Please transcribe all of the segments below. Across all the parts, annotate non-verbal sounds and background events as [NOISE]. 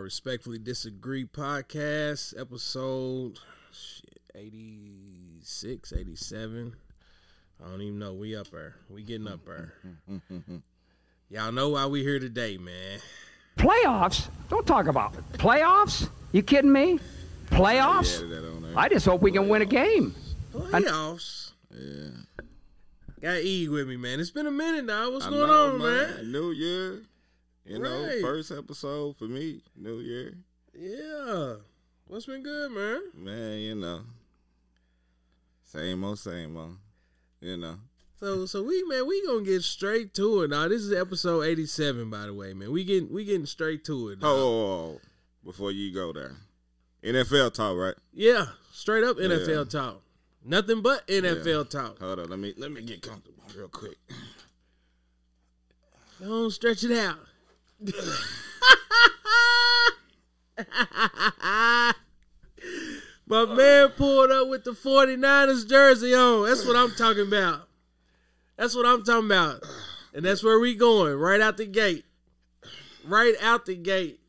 welcome. I respectfully disagree podcast episode shit, 86, 87. I don't even know. We up there. We getting up there. [LAUGHS] Y'all know why we here today, man. Playoffs? Don't talk about it. Playoffs? You kidding me? Playoffs? Added that on there. I just hope we can win a game. Playoffs. yeah. Got E with me, man. It's been a minute now. What's I going know, on, man? New year. You know, first episode for me. New year. Yeah. What's been good, man? Man, you know. Same old, same old. You know. So so we man, we gonna get straight to it now. This is episode eighty seven, by the way, man. We getting we getting straight to it. Oh, before you go there. NFL talk, right? Yeah, straight up NFL Yeah. talk. Nothing but NFL talk. Hold on, let me let me get comfortable real quick. Don't stretch it out. [LAUGHS] My man pulled up with the 49ers jersey on. That's what I'm talking about. That's what I'm talking about. And that's where we going, right out the gate. Right out the gate.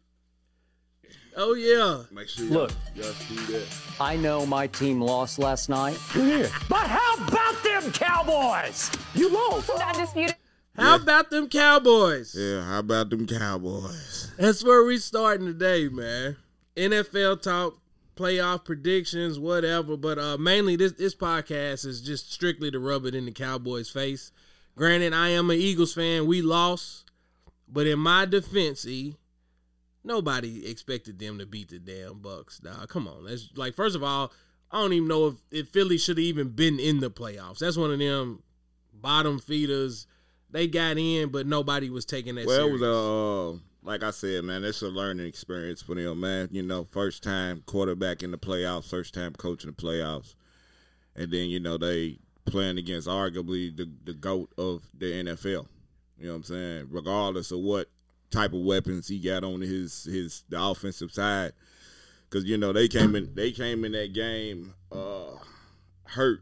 Oh yeah. Make sure Look. y'all, y'all see that. I know my team lost last night. But how about them Cowboys? You lost. Undisputed. How about them Cowboys? Yeah, how about them Cowboys? That's where we starting today, man. NFL talk, playoff predictions, whatever. But uh mainly this this podcast is just strictly to rub it in the Cowboys' face. Granted, I am an Eagles fan. We lost. But in my defense, E, nobody expected them to beat the damn Bucks. Dog. Come on. That's like first of all, I don't even know if, if Philly should have even been in the playoffs. That's one of them bottom feeders. They got in, but nobody was taking that Well, it was a uh, like I said, man. It's a learning experience for them, man. You know, first time quarterback in the playoffs, first time coaching the playoffs, and then you know they playing against arguably the the goat of the NFL. You know what I'm saying? Regardless of what type of weapons he got on his his the offensive side, because you know they came in they came in that game uh hurt,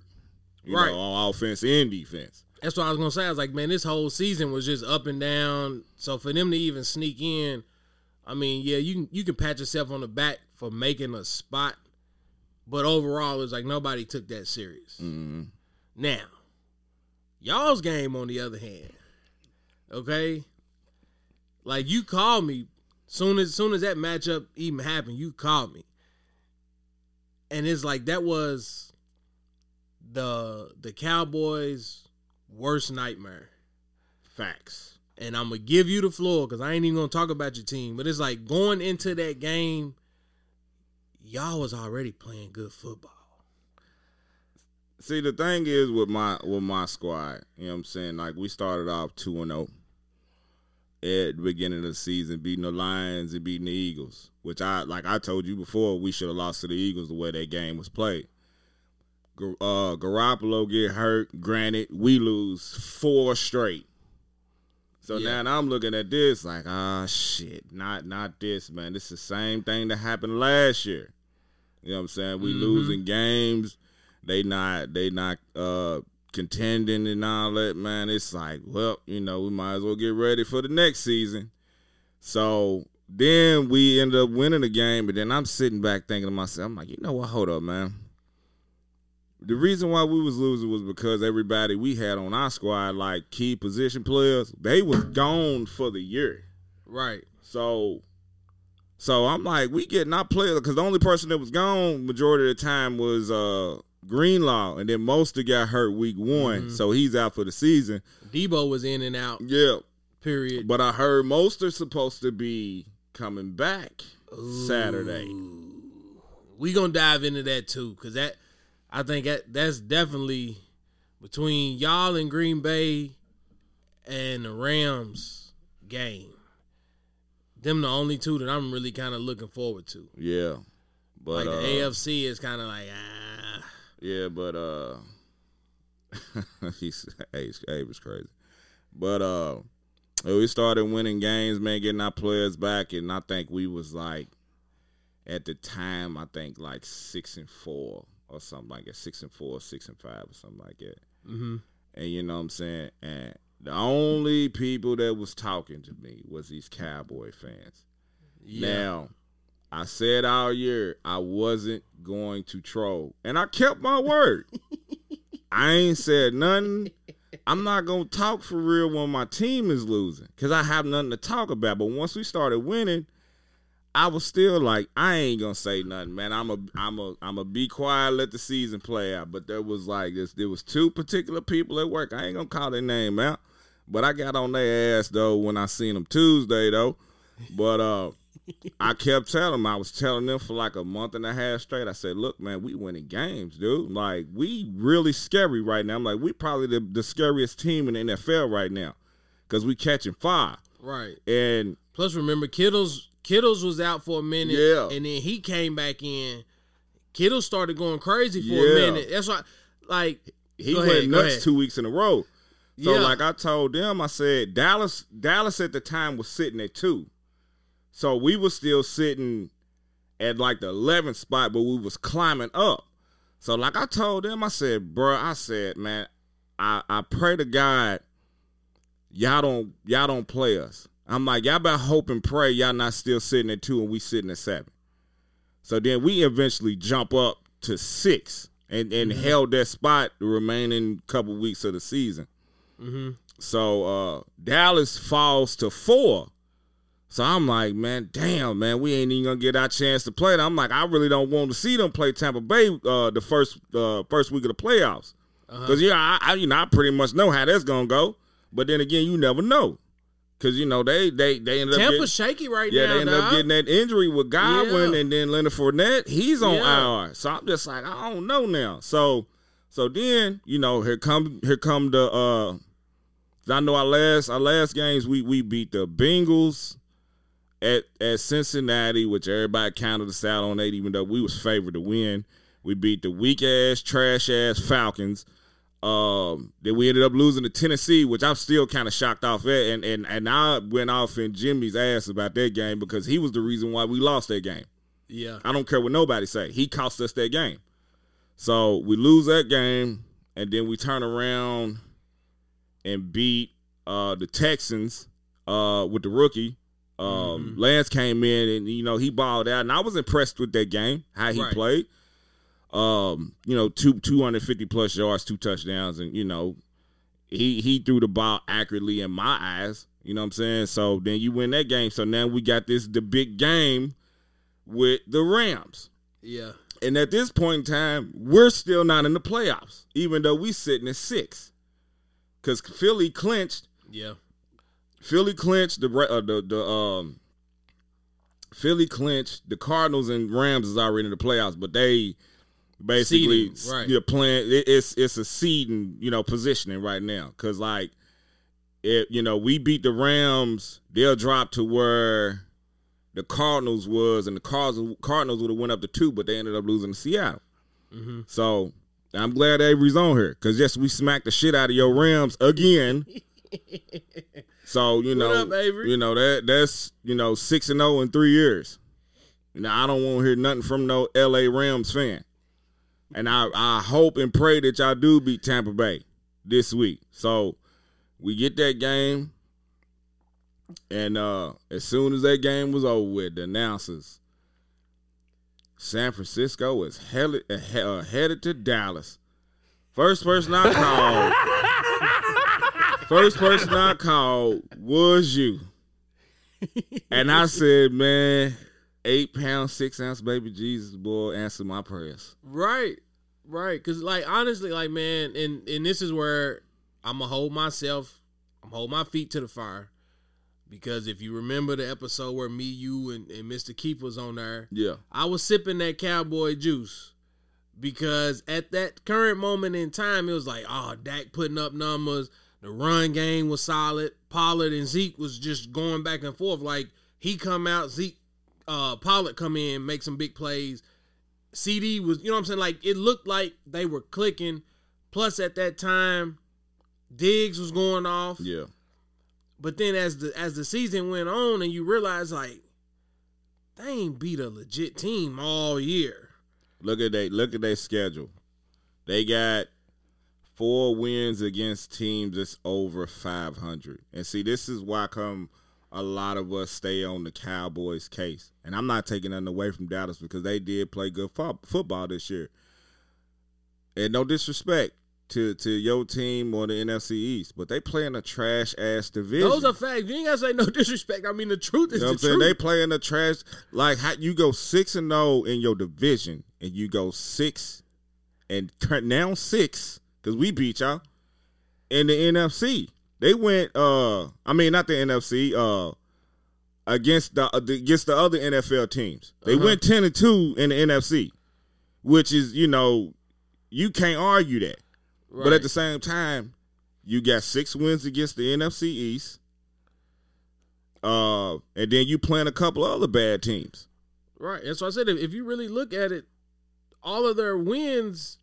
you Right. know, on offense and defense. That's what I was gonna say. I was like, man, this whole season was just up and down. So for them to even sneak in, I mean, yeah, you can you can pat yourself on the back for making a spot, but overall, it was like nobody took that serious. Mm-hmm. Now, y'all's game, on the other hand, okay, like you called me soon as soon as that matchup even happened, you called me, and it's like that was the the Cowboys' worst nightmare. Facts. And I'm gonna give you the floor because I ain't even gonna talk about your team. But it's like going into that game, y'all was already playing good football. See, the thing is with my with my squad, you know what I'm saying? Like we started off 2 and 0 at the beginning of the season, beating the Lions and beating the Eagles, which I like I told you before, we should have lost to the Eagles the way that game was played. Uh, Garoppolo get hurt. Granted, we lose four straight. So Yeah. now I'm looking at this like, ah, shit, not not this, man. This is the same thing that happened last year. You know what I'm saying? We losing games. They not they not uh contending and all that, man. It's like, well, you know, we might as well get ready for the next season. So then we end up winning the game, but then I'm sitting back thinking to myself, I'm like, you know what? Hold up, man. The reason why we was losing was because everybody we had on our squad, like key position players, they was gone for the year. Right. So, so I'm like, we getting our players because the only person that was gone majority of the time was uh Greenlaw, and then Mostert got hurt week one, so he's out for the season. Deebo was in and out. Yeah, Period. but I heard Mostert's supposed to be coming back Saturday. we gonna dive into that too, cause that I think that that's definitely between y'all and Green Bay and the Rams game. Them the only two that I'm really kind of looking forward to. Yeah, but Like uh, the AFC is kind of like ah, Yeah, but uh [LAUGHS] he's Abe, Abe was crazy. But uh we started winning games, man, getting our players back, and I think we was like at the time, I think like six and four or something like that. Six and four, six and five or something like that. mm-hmm. And you know what I'm saying? And the only people that was talking to me was these cowboy fans. Yeah. Now, I said all year I wasn't going to troll, and I kept my word. [LAUGHS] I ain't said nothing. I'm not gonna talk for real when my team is losing because I have nothing to talk about. But once we started winning, I was still like, I ain't gonna say nothing, man. I'm a, I'm a, I'm a be quiet, let the season play out. But there was like this, there was two particular people at work. I ain't gonna call their name out, but I got on their ass though when I seen them Tuesday though. But uh, [LAUGHS] I kept telling them, I was telling them for like a month and a half straight. I said, look, man, we winning games, dude. Like we really scary right now. I'm like, we probably the, the scariest team in the NFL right now because we catching fire. Right. And Plus, remember Kittles. Kittles was out for a minute, Yeah. and then he came back in. Kittles started going crazy for Yeah. a minute. That's why, like, he went ahead, nuts two weeks in a row. So Yeah. like I told them, I said Dallas Dallas at the time was sitting at two. So we were still sitting at like the 11th spot, but we was climbing up. So like I told them, I said, bro, I said, man, I, I pray to God y'all don't y'all don't play us. I'm like, y'all better hope and pray y'all not still sitting at two and we sitting at seven. So then we eventually jump up to six and, and held that spot the remaining couple weeks of the season. So uh, Dallas falls to four. So I'm like, man, damn, man, we ain't even gonna get our chance to play. I'm like, I really don't want to see them play Tampa Bay uh, the first uh, first week of the playoffs, because yeah, I, I you know I pretty much know how that's gonna go. But then again, you never know, because you know they they they ended up getting, Tampa's shaky right yeah now. they ended up getting that injury with Godwin Yeah. and then Leonard Fournette. He's on Yeah. IR, so I'm just like I don't know now. So so then you know here come here come the uh I know our last our last games we we beat the Bengals at at Cincinnati, which everybody counted us out on that, even though we was favored to win. We beat the weak ass, trash ass Falcons. Um, then we ended up losing to Tennessee, which I'm still kind of shocked off at, and and and I went off in Jimmy's ass about that game because he was the reason why we lost that game. Yeah. I don't care what nobody say. He cost us that game. So we lose that game, and then we turn around and beat uh, the Texans uh, with the rookie. Um, Lance came in and you know he balled out, and I was impressed with that game how he Right. played. Um, you know, two two hundred fifty plus yards, two touchdowns, and you know he he threw the ball accurately in my eyes. You know what I'm saying? So then you win that game. So now we got this the big game with the Rams. Yeah. And at this point in time, we're still not in the playoffs, even though we sitting at six. Cause Philly clinched. Yeah. Philly clinched the uh, the the um. Philly clinched. The Cardinals and Rams is already in the playoffs, but they basically Seeding, right. you're playing. It, it's it's a seeding, you know, positioning right now. Cause like, if you know we beat the Rams, they'll drop to where the Cardinals was, and the Cardinals Cardinals would have went up to two, but they ended up losing to Seattle. Mm-hmm. So I'm glad Avery's on here because yes, we smacked the shit out of your Rams again. [LAUGHS] so you know, up, Avery? you know that that's you know six and zero in three years. Now I don't want to hear nothing from no L.A. Rams fan, and I I hope and pray that y'all do beat Tampa Bay this week. So we get that game, and uh as soon as that game was over with, the announcers. San Francisco was headed, uh, headed to Dallas. First person I called. [LAUGHS] first person I called was you. And I said, man, eight pounds, six ounce baby Jesus, boy, answer my prayers. Right. Right. Cause like honestly, like man, and and this is where I'ma hold myself, I'm hold my feet to the fire. Because if you remember the episode where me, you, and, and Mr. Keith was on there, Yeah. I was sipping that cowboy juice. Because at that current moment in time, it was like, oh, Dak putting up numbers. The run game was solid. Pollard and Zeke was just going back and forth. Like he come out, Zeke, uh, Pollard come in, make some big plays. CeeDee was, you know what I'm saying? Like it looked like they were clicking. Plus at that time, Diggs was going off. Yeah. But then as the as the season went on and you realize like they ain't beat a legit team all year. Look at they look at their schedule. They got four wins against teams that's over five hundred. And see, this is why come a lot of us stay on the Cowboys case. And I'm not taking nothing away from Dallas because they did play good fo- football this year. And no disrespect to to your team or the NFC East, but they play in a trash ass division. Those are facts. You ain't gotta say no [LAUGHS] disrespect. I mean, the truth is You know the saying? truth. They play in the trash. Like how you go six and zero in your division, and you go six and now six because we beat y'all in the NFC. They went. uh I mean, not the NFC. Uh, against the against the other NFL teams, they Uh-huh. went ten and two in the NFC, which is you know you can't argue that. But at the same time, you got six wins against the NFC East. Uh, and then you playing a couple other bad teams. Right. and so I said if you really look at it, all of their wins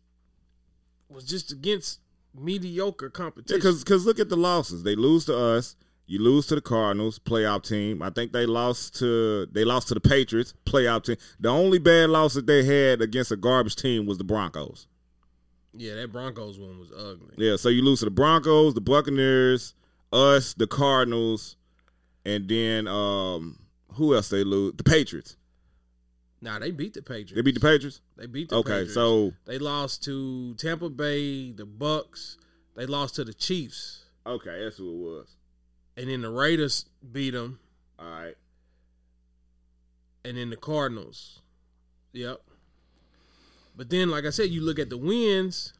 was just against mediocre competition. Because because look at the losses. They lose to us. You lose to the Cardinals, playoff team. I think they lost to they lost to the Patriots, playoff team. The only bad loss that they had against a garbage team was the Broncos. yeah, that Broncos one was ugly. Yeah, so you lose to the Broncos, the Buccaneers, us, the Cardinals, and then um who else they lose? The Patriots. Nah, they beat the Patriots. They beat the Patriots. They beat the Patriots. Okay, Patriots. so they lost to Tampa Bay, the Bucks. They lost to the Chiefs, okay, that's who it was. and then the Raiders beat them, All right. and then the Cardinals. Yep. But then, like I said, you look at the wins,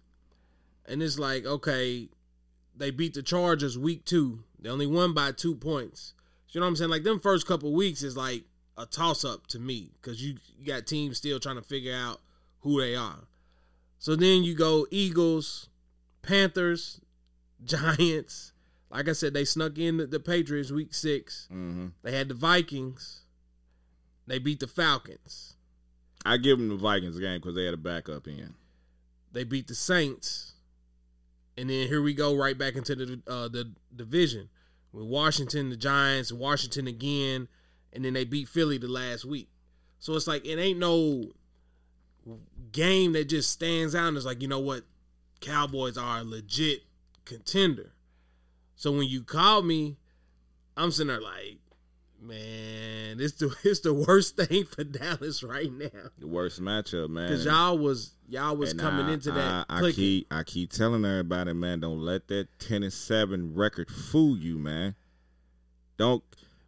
and it's like, okay, they beat the Chargers week two. They only won by two points. You know what I'm saying? Like them first couple weeks is like a toss up to me because you, you got teams still trying to figure out who they are. So then you go Eagles, Panthers, [LAUGHS] Giants. Like I said, they snuck in the, the Patriots week six. Mm-hmm. They had the Vikings. They beat the Falcons. I give them the Vikings game because they had a backup in. They beat the Saints. And then here we go right back into the uh, the division with Washington, the Giants, Washington again, and then they beat Philly the last week. So it's like it ain't no game that just stands out and it's like, you know what? Cowboys are a legit contender. So when you call me, I'm sitting there like, man, it's the [LAUGHS] it's the worst thing for Dallas right now. The worst matchup, man. Cause y'all was y'all was And coming I- into that. I, I keep I keep telling everybody, man, don't let that ten and seven record fool you, man. Don't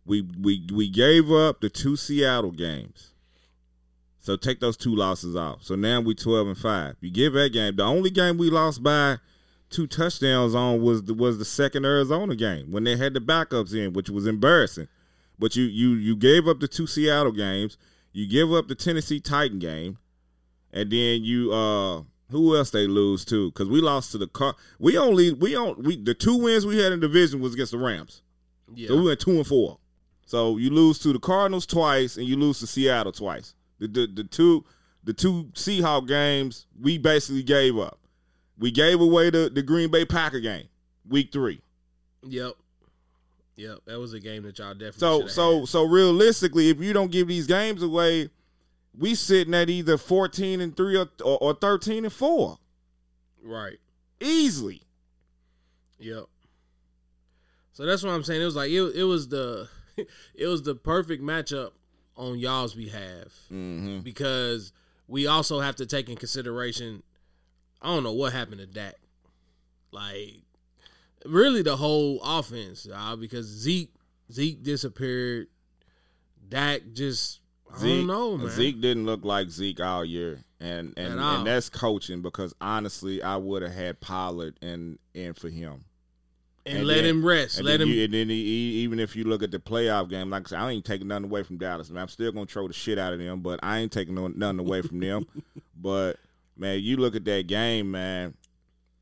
we we we gave up the two Seattle games. So take those two losses off. So now we twelve and five. You give that game. The only game we lost by two touchdowns on was the was the second Arizona game when they had the backups in, which was embarrassing. But you you you gave up the two Seattle games. You give up the Tennessee Titan game, and then you uh who else they lose to? Because we lost to the car. We only we on we the two wins we had in the division was against the Rams. Yeah. So we went two and four. So you lose to the Cardinals twice, and you lose to Seattle twice. The the, the two the two Seahawk games we basically gave up. We gave away the the Green Bay Packer game week three. Yep. Yep. That was a game that y'all definitely. So so had. so realistically, if you don't give these games away, we sitting at either fourteen and three or, or, or thirteen and four right. easily. Yep. So that's what I'm saying. It was like it, it was the [LAUGHS] it was the perfect matchup on y'all's behalf Mm-hmm. because we also have to take in consideration. I don't know what happened to Dak. Like, really, the whole offense, uh, because Zeke Zeke disappeared. Dak just I Zeke, don't know, man. Zeke didn't look like Zeke all year, and and, and that's coaching because honestly, I would have had Pollard and in for him. And, and let then- him rest. And Let then him. you, and then he, even if you look at the playoff game, like I said, I ain't taking nothing away from Dallas. Man, I'm still gonna throw the shit out of them, but I ain't taking no, nothing away from them. [LAUGHS] But man, you look at that game, man.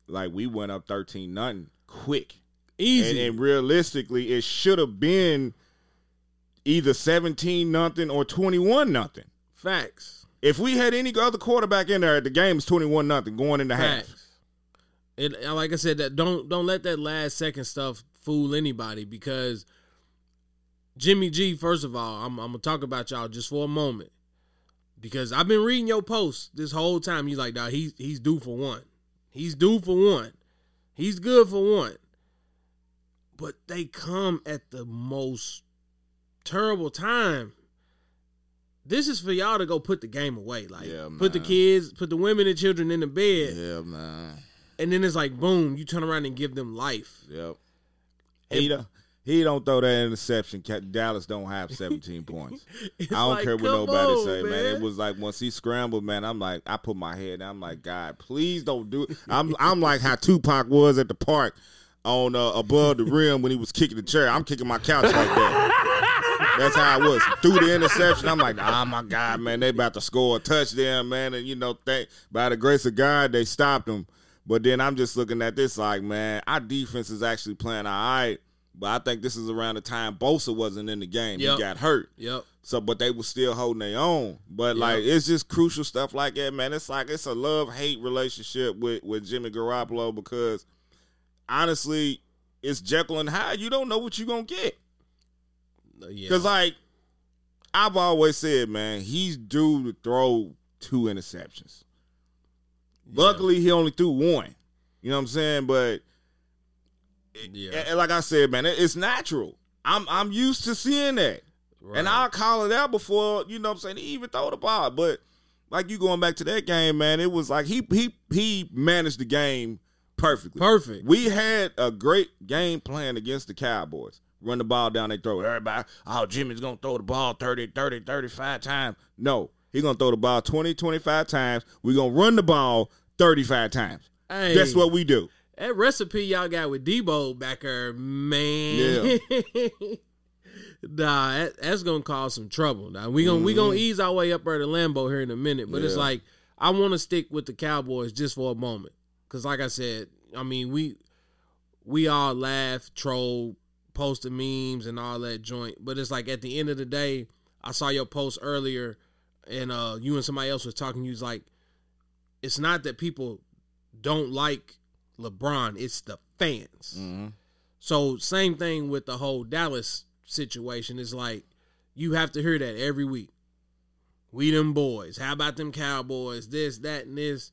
Like we went up thirteen nothing quick. easy. And, and realistically, it should have been either 17 nothing or 21 nothing. Facts. If we had any other quarterback in there, the game is 21 nothing going into half. Facts. And and like I said, that don't don't let that last second stuff fool anybody because Jimmy G. First of all, I'm, I'm gonna talk about y'all just for a moment because I've been reading your posts this whole time. You like, dog, he's he's due for one. He's due for one. He's good for one. But they come at the most terrible time. This is for y'all to go put the game away. Like Yeah, put the kids, put the women and children in the bed. Yeah, man. And then it's like boom, you turn around and give them life. Yep. He don't, he don't throw that interception. Dallas don't have 17 [LAUGHS] points. I don't like, care what nobody on, say, man. It was like once he scrambled, man. I'm like, I put my head down. I'm like, God, please don't do it. I'm I'm like how Tupac was at the park on uh, above the rim when he was kicking the chair. I'm kicking my couch like that. That's how I was. Through the interception, I'm like, oh my God, man, they about to score a touchdown, man. And you know, thank by the grace of God, they stopped them. But then I'm just looking at this like, man, our defense is actually playing all right. But I think this is around the time Bosa wasn't in the game. Yep. He got hurt. Yep. So, but they were still holding their own. But like, it's just crucial stuff like that, man. It's like it's a love hate relationship with with Jimmy Garoppolo because honestly, it's Jekyll and Hyde. You don't know what you're gonna get. Uh, yeah. Because like I've always said, man, he's due to throw two interceptions. Luckily, he only threw one. You know what I'm saying? But yeah. and like I said, man, it- it's natural. I'm I'm used to seeing that. Right. And I'll call it out before, you know what I'm saying, he even throw the ball. But like you going back to that game, man, it was like he he he managed the game perfectly. Perfect. We had a great game plan against the Cowboys. Run the ball down their throat. Everybody, oh, Jimmy's going to throw the ball 30, 30, 35 times. No, he's going to throw the ball 20, 25 times. We're going to run the ball 35 times. Hey. That's what we do. That recipe y'all got with Deebo back there, man. [LAUGHS] nah, that, that's gonna cause some trouble. Now we gonna we gonna ease our way up there to Lambeau here in a minute, but it's Mm-hmm. Like I want to stick with the Cowboys just for a moment, because like I said, I mean we we all laugh, troll, posted memes and all that joint, but it's like at the end of the day, I saw your post earlier, and uh you and somebody else was talking. You was like, it's not that people don't like LeBron, it's the fans. Mhm. So same thing with the whole Dallas situation. Is like you have to hear that every week. We them boys. How about them Cowboys? This, that, and this.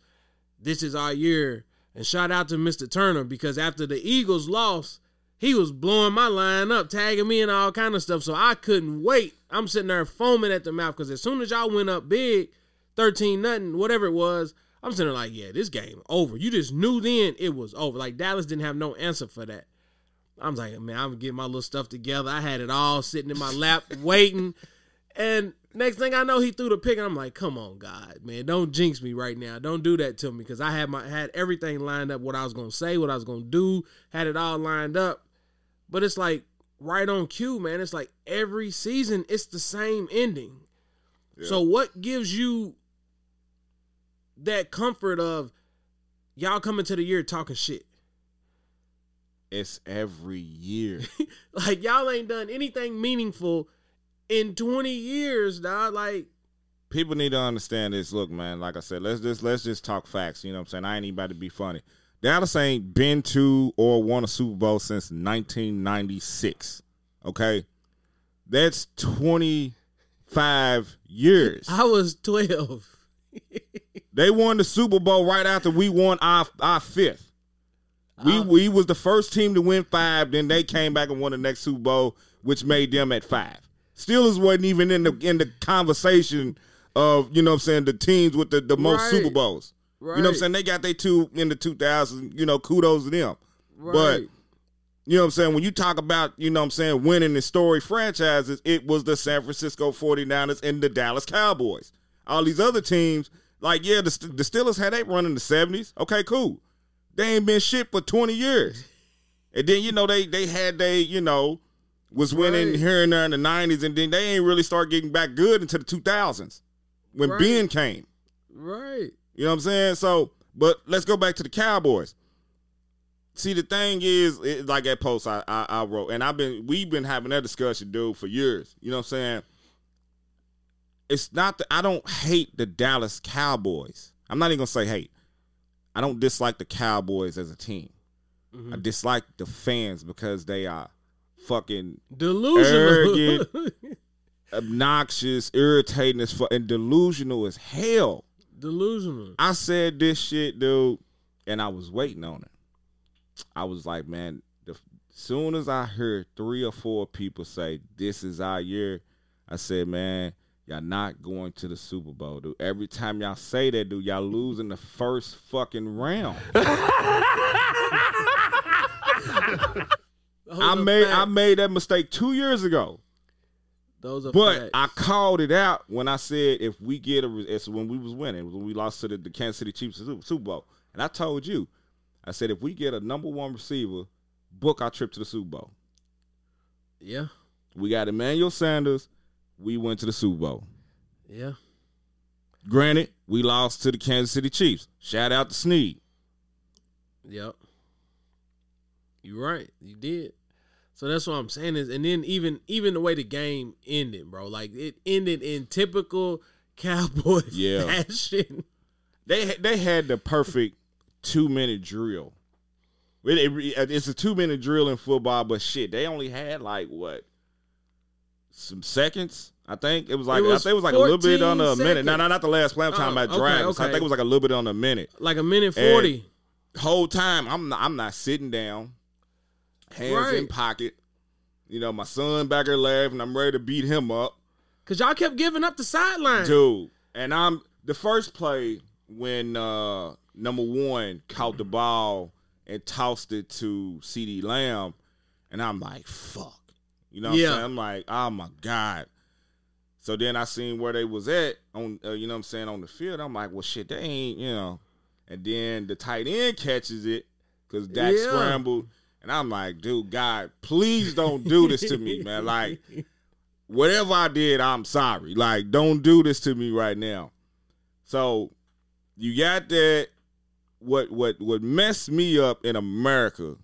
This is our year. And shout out to Mr. Turner because after the Eagles lost, he was blowing my line up, tagging me and all kind of stuff. So I couldn't wait. I'm sitting there foaming at the mouth because as soon as y'all went up big, 13 nothing, whatever it was, I'm sitting there like, yeah, this game over. You just knew then it was over. Like Dallas didn't have no answer for that. I was like, man, I'm getting my little stuff together. I had it all sitting in my lap [LAUGHS] waiting. And next thing I know, he threw the pick, and I'm like, come on, God, man, don't jinx me right now. Don't do that to me. Because I had my had everything lined up, what I was gonna say, what I was gonna do, had it all lined up. But it's like right on cue, man. It's like every season it's the same ending. So what gives you that comfort of y'all coming to the year talking shit? It's every year. [LAUGHS] Like y'all ain't done anything meaningful in 20 years, dog. Like People need to understand this. Look, man, like I said, let's just let's just talk facts. You know what I'm saying? I ain't about to be funny. Dallas ain't been to or won a Super Bowl since 1996. Okay? That's 25 years. [LAUGHS] I was 12. [LAUGHS] They won the Super Bowl right after we won our our fifth. We uh-huh. we was the first team to win five. Then they came back and won the next Super Bowl, which made them at five. Steelers wasn't even in the in the conversation of you know what I'm saying the teams with the, the most Right. Super Bowls. You know what I'm saying? They got their two in the 2000s. You know, kudos to them. But you know what I'm saying? When you talk about, you know what I'm saying, winning the story franchises, it was the San Francisco 49ers and the Dallas Cowboys. All these other teams, like, yeah, the, the Steelers had they run in the 70s. Okay, cool. They ain't been shit for 20 years. And then, you know, they they had they, you know, was winning Right. here and there in the 90s, and then they ain't really start getting back good until the 2000s when Right. Ben came. right. You know what I'm saying? So, but let's go back to the Cowboys. See, the thing is, it, like that post I, I I wrote, and I've been we've been having that discussion, dude, for years. You know what I'm saying? It's not that I don't hate the Dallas Cowboys. I'm not even gonna say hate. I don't dislike the Cowboys as a team. Mm-hmm. I dislike the fans because they are fucking Delusional. arrogant, [LAUGHS] obnoxious, irritating as fuck, and delusional as hell. Delusional. I said this shit, dude, and I was waiting on it. I was like, man, the Soon as I heard three or four people say this is our year, I said, man, y'all not going to the Super Bowl, dude. Every time y'all say that, dude, y'all lose in the first fucking round. [LAUGHS] I made I made that mistake two years ago. Those are But facts. I called it out when I said if we get a, it's when we was winning, when we lost to the, the Kansas City Chiefs in the Super Bowl, and I told you, I said if we get a number one receiver, book our trip to the Super Bowl. yeah, We got Emmanuel Sanders, we went to the Super Bowl. yeah. Granted, we lost to the Kansas City Chiefs. Shout out to Sneed. Yep. You're right. You did. So that's what I'm saying is, and then even even the way the game ended, bro, like it ended in typical [LAUGHS] cowboy Yeah. fashion. They they had the perfect two minute drill. It- it- it's a two minute drill in football, but shit, they only had like what some seconds. I think it was like It was I think it was like a little bit on a minute. No, no, not the last play. I'm talking Oh, about okay, driving. I think it was like a little bit on a minute. Like a minute And- forty. Whole time I'm not, I'm not sitting down, hands in pocket. You know, my son back there laughing. I'm ready to beat him up. Cause y'all kept giving up the sideline. dude. And I'm the first play when uh number one caught the ball and tossed it to CeeDee Lamb, and I'm like, fuck. You know what Yeah. I'm saying? I'm like, oh my God. So then I seen where they was at on uh, you know what I'm saying on the field. I'm like, well shit, they ain't, you know. And then the tight end catches it because Dak Yeah. scrambled. And I'm like, dude, God, please don't do this to me, man. Like, whatever I did, I'm sorry. Like, don't do this to me right now. So you got that. What what what messed me up in America?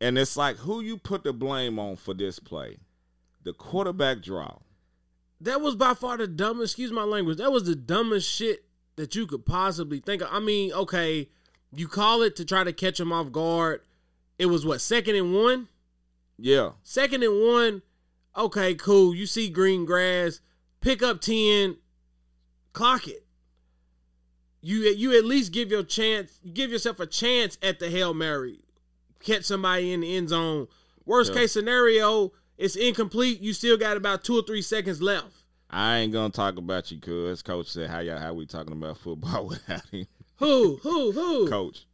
And it's like, who you put the blame on for this play? The quarterback draw. that was by far the dumbest. Excuse my language. That was the dumbest shit that you could possibly think of. I mean, okay, you call it to try to catch him off guard. It was what second and one. Yeah. Second and one. Okay, cool. You see green grass. Pick up ten. Clock it. You you at least give your chance. Give yourself a chance at the hail mary. Catch somebody in the end zone. Worst Yeah. case scenario, it's incomplete. You still got about two or three seconds left. I ain't gonna talk about you, cuz coach said how y'all how we talking about football [LAUGHS] without him. Who? Who? Who? Coach.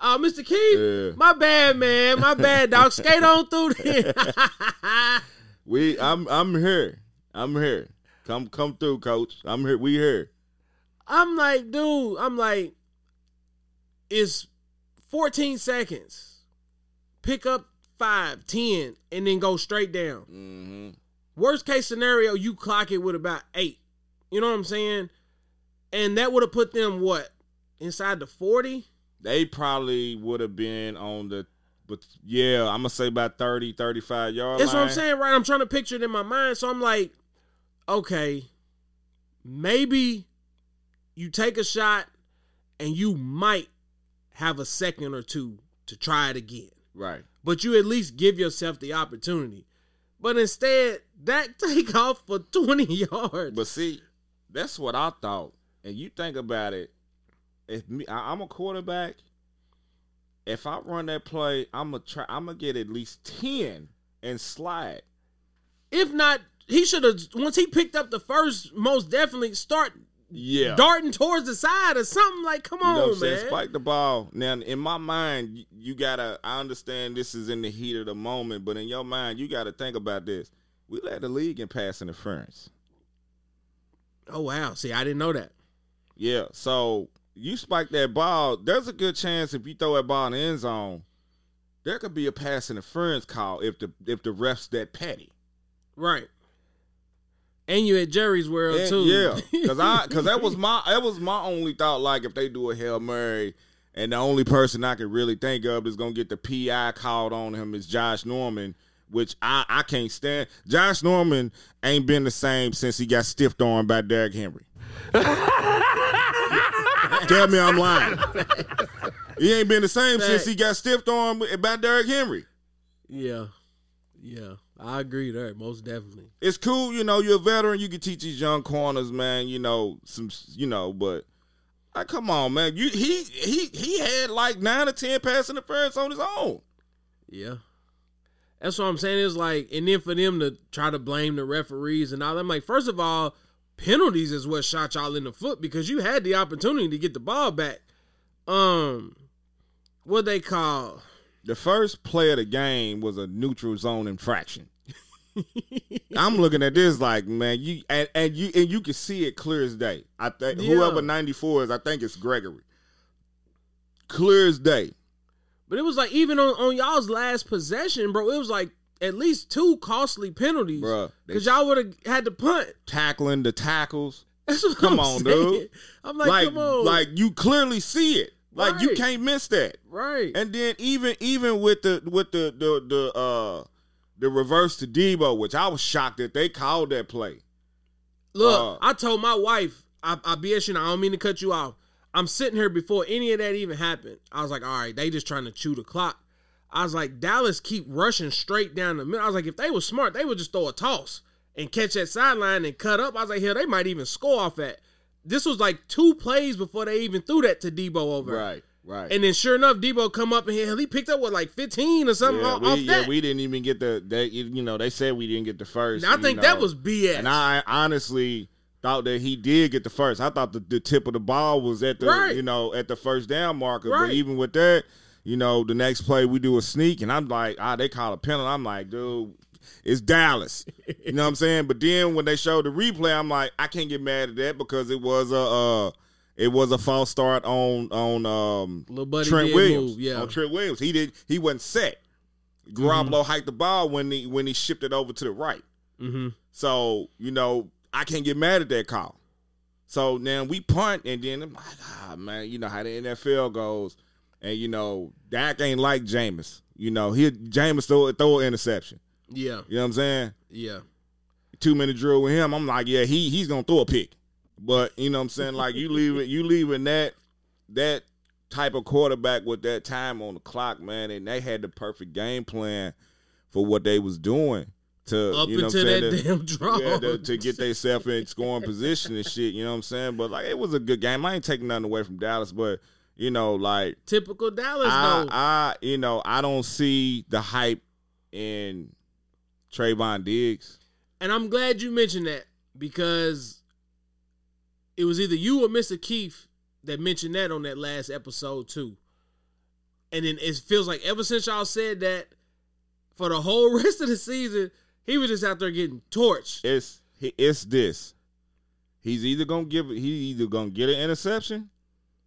Uh, Mr. Keith. Yeah. My bad, man. My bad, dog. Skate on through there. [LAUGHS] We I'm I'm here. I'm here. Come come through, coach. I'm here. We here. I'm like, dude. I'm like, it's 14 seconds. Pick up five, ten, and then go straight down. Mm-hmm. Worst case scenario, you clock it with about eight. You know what I'm saying? And that would have put them what inside the 40. They probably would have been on the but yeah, I'm gonna say about 30, 35 yard That's what I'm saying, right? I'm trying to picture it in my mind. So I'm like, okay, maybe you take a shot and you might have a second or two to try it again. Right. But you at least give yourself the opportunity. But instead, that [LAUGHS] take off for 20 yards. But see, that's what I thought. And you think about it, if me I, I'm a quarterback, if I run that play, I'm gonna try I'm gonna get at least 10 and slide. if not, he should have, once he picked up the first, most definitely start Yeah. darting towards the side or something. Like, come You know what on, man. Spike the ball. Now, in my mind, you, you gotta. I understand this is in the heat of the moment, but in your mind, you gotta think about this. We led the league in pass interference. Oh, wow. See, I didn't know that. Yeah, so you spike that ball. There's a good chance if you throw that ball in the end zone, there could be a pass interference call if the if the ref's that petty. Right. And you at Jerry's World And- too. yeah, because I [LAUGHS] because that was my that was my only thought. Like if they do a hail mary, and the only person I can really think of is gonna get the PI called on him is Josh Norman, which I I can't stand. Josh Norman ain't been the same since he got stiffed on by Derrick Henry. [LAUGHS] Tell me I'm lying. He ain't been the same since he got stiffed on by Derrick Henry. yeah, yeah. I agree there, most definitely. it's cool, you know, you're a veteran, you can teach these young corners, man, you know, some you know, but like, come on, man. You he he he had like nine or ten pass interference on his own. Yeah. That's what I'm saying. Is like, and then for them to try to blame the referees and all, I'm like, first of all, penalties is what shot y'all in the foot because you had the opportunity to get the ball back. Um, what they call The first play of the game was a neutral zone infraction. [LAUGHS] I'm looking at this like, man, you and, and you and you can see it clear as day. I think Yeah. whoever 94 is, I think it's Gregory. Clear as day. But it was like even on, on y'all's last possession, bro. It was like at least two costly penalties, Bruh, Because y'all would have had to punt. Tackling the tackles. That's what Come I'm on, saying. dude. I'm like, Like, come on, like you clearly see it. Like you can't miss that. right? And then even even with the with the the the uh the reverse to Deebo, which I was shocked that they called that play. Look, uh, I told my wife, I, I BS you, know, I don't mean to cut you off. I'm sitting here before any of that even happened. I was like, all right, they just trying to chew the clock. I was like, Dallas keep rushing straight down the middle. I was like, if they were smart, they would just throw a toss and catch that sideline and cut up. I was like, hell, they might even score off that. This was like two plays before they even threw that to Deebo over. Right, right. And then sure enough, Deebo come up and he, he picked up what like 15 or something yeah, off, we, off yeah, we didn't even get the they you know they said we didn't get the first. And I think know. that was BS. And I honestly thought that he did get the first. I thought the, the tip of the ball was at the Right. you know at the first down marker. Right. But even with that, you know, the next play we do a sneak, and I'm like, ah, they call a penalty. I'm like, dude, it's Dallas. you know what I'm saying? But then when they showed the replay, I'm like, I can't get mad at that because it was a uh, it was a false start on on um Little buddy Trent Williams. move, yeah. on Trent Williams. He did. He wasn't set. Garoppolo hiked the ball when he when he shipped it over to the right. mm-hmm. So, you know, I can't get mad at that call. So now we punt, and then I'm like, ah, man, you know how the NFL goes. And, you know, Dak ain't like Jameis. You know, he Jameis throw, throw an interception. Yeah, You know what I'm saying? yeah. Two minute drill with him. I'm like, yeah, he he's gonna throw a pick. But you know what I'm saying? Like you leave it, you leaving that that type of quarterback with that time on the clock, man, and they had the perfect game plan for what they was doing to Up you know what into I'm saying? that to- [LAUGHS] damn draw. yeah, to, to get themselves in scoring position and shit. You know what I'm saying? But like, it was a good game. I ain't taking nothing away from Dallas, but you know, like Typical Dallas I, though. I, you know, I don't see the hype in Trevon Diggs. and I'm glad you mentioned that because it was either you or Mr. Keith that mentioned that on that last episode too. And then it feels like ever since y'all said that, for the whole [LAUGHS] rest of the season, he was just out there getting torched. It's it's this. He's either gonna give he either gonna get an interception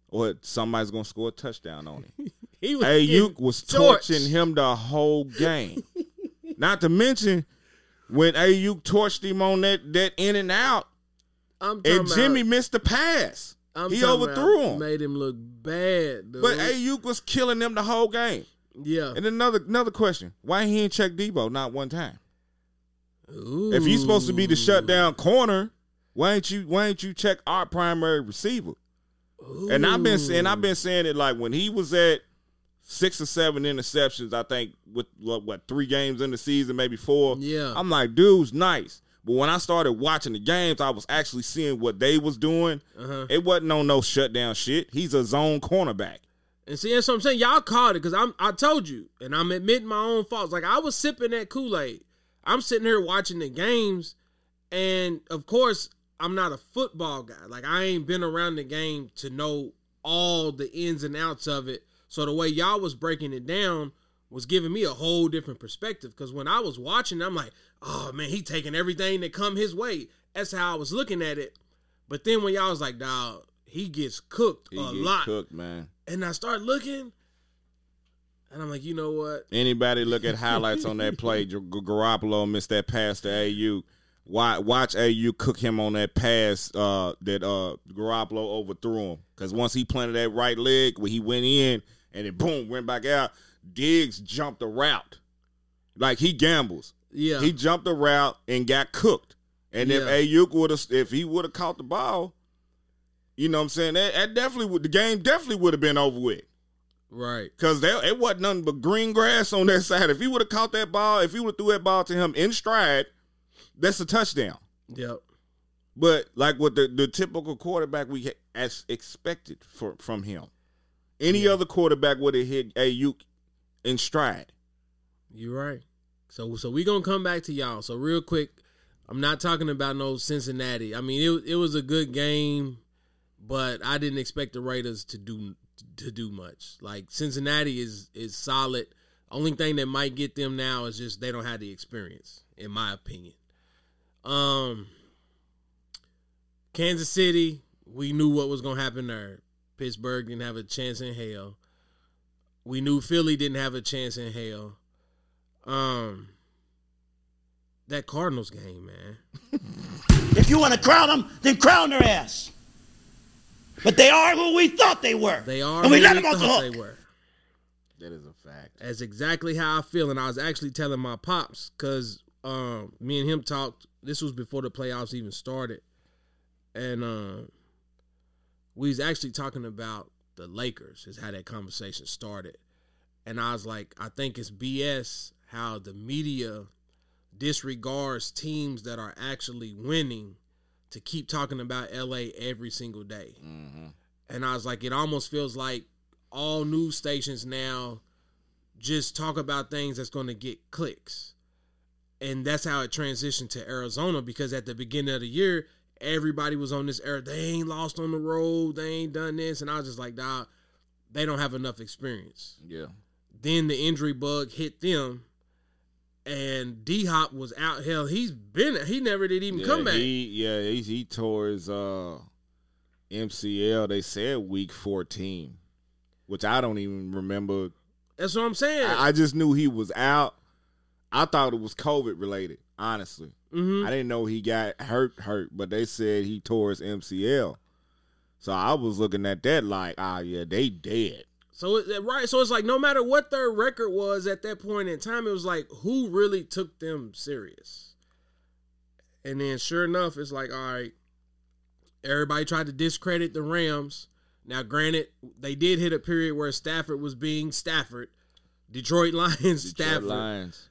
or somebody's gonna score a touchdown on him. [LAUGHS] He was Aiyuk was torched. torching him the whole game. Not to mention when Aiyuk torched him on that that in and out, I'm and Jimmy about, missed the pass. I'm he overthrew him. Made him look bad. Dude. But Aiyuk was killing them the whole game. yeah. And another another question: Why he ain't check Deebo not one time? Ooh. If he's supposed to be the shutdown corner, why ain't you why ain't you check our primary receiver? And I've been saying I've been saying it like when he was at six or seven interceptions, I think with what, what three games in the season, maybe four. Yeah. I'm like, dude's nice. But when I started watching the games, I was actually seeing what they was doing. Uh-huh. It wasn't on no shutdown shit. He's a zone cornerback. And see, that's what I'm saying. Y'all caught it because I'm. I told you, and I'm admitting my own faults. Like I was sipping that Kool Aid. I'm sitting here watching the games, and of course, I'm not a football guy. Like I ain't been around the game to know all the ins and outs of it. So the way y'all was breaking it down was giving me a whole different perspective. Because when I was watching, I'm like, oh man, he taking everything that come his way. That's how I was looking at it. But then when y'all was like, dog, he gets cooked He a lot. cooked, man. And I start looking, and I'm like, you know what? Anybody look at highlights on that play? Gar- Garoppolo missed that pass to Aiyuk. Watch, watch Aiyuk cook him on that pass uh, that uh, Garoppolo overthrew him. Because once he planted that right leg, when he went in and it boom went back out, Diggs jumped the route. Like he gambles. Yeah, He jumped the route and got cooked. And if Yeah. Aiyuk would have, if he would have caught the ball, you know what I'm saying? That, that definitely would the game definitely would have been over with. right. Cause there it wasn't nothing but green grass on that side. If he would have caught that ball, if he would have threw that ball to him in stride, that's a touchdown. Yep. But like what the, the typical quarterback we as expected for, from him, any other quarterback would have hit Aiyuk in stride. You're right. So so we gonna come back to y'all. So real quick, I'm not talking about no Cincinnati. I mean it it was a good game, but I didn't expect the Raiders to do to do much. Like Cincinnati is is solid. Only thing that might get them now is just they don't have the experience, in my opinion. Um, Kansas City, we knew what was gonna happen there. Pittsburgh didn't have a chance in hell. We knew Philly didn't have a chance in hell. Um, that Cardinals game, man. [LAUGHS] If you want to crown them, then crown their ass. But they are who we thought they were. They are. And we who let them off the thought hook. They were. That is a fact. That's exactly how I feel, and I was actually telling my pops because um, me and him talked. This was before the playoffs even started, and uh, we was actually talking about the Lakers. Is how that conversation started, and I was like, I think it's BS how the media disregards teams that are actually winning to keep talking about LA every single day. Mm-hmm. And I was like, it almost feels like all news stations now just talk about things that's going to get clicks. And that's how it transitioned to Arizona because at the beginning of the year, everybody was on this era. They ain't lost on the road. They ain't done this. And I was just like, dog, they don't have enough experience. Yeah. Then the injury bug hit them. And D Hop was out. Hell, he's been. He never did even yeah, come back. He, yeah, he, he tore his uh, MCL. They said week 14, which I don't even remember. That's what I'm saying. I, I just knew he was out. I thought it was COVID related, honestly. Mhm. I didn't know he got hurt, hurt, but they said he tore his MCL. So I was looking at that like, ah, yeah, they dead. So it, right, so it's like no matter what their record was at that point in time, it was like who really took them serious. And then sure enough, it's like all right, everybody tried to discredit the Rams. Now, granted, they did hit a period where Stafford was being Stafford, Detroit [LAUGHS] Lions Detroit Stafford. Lions.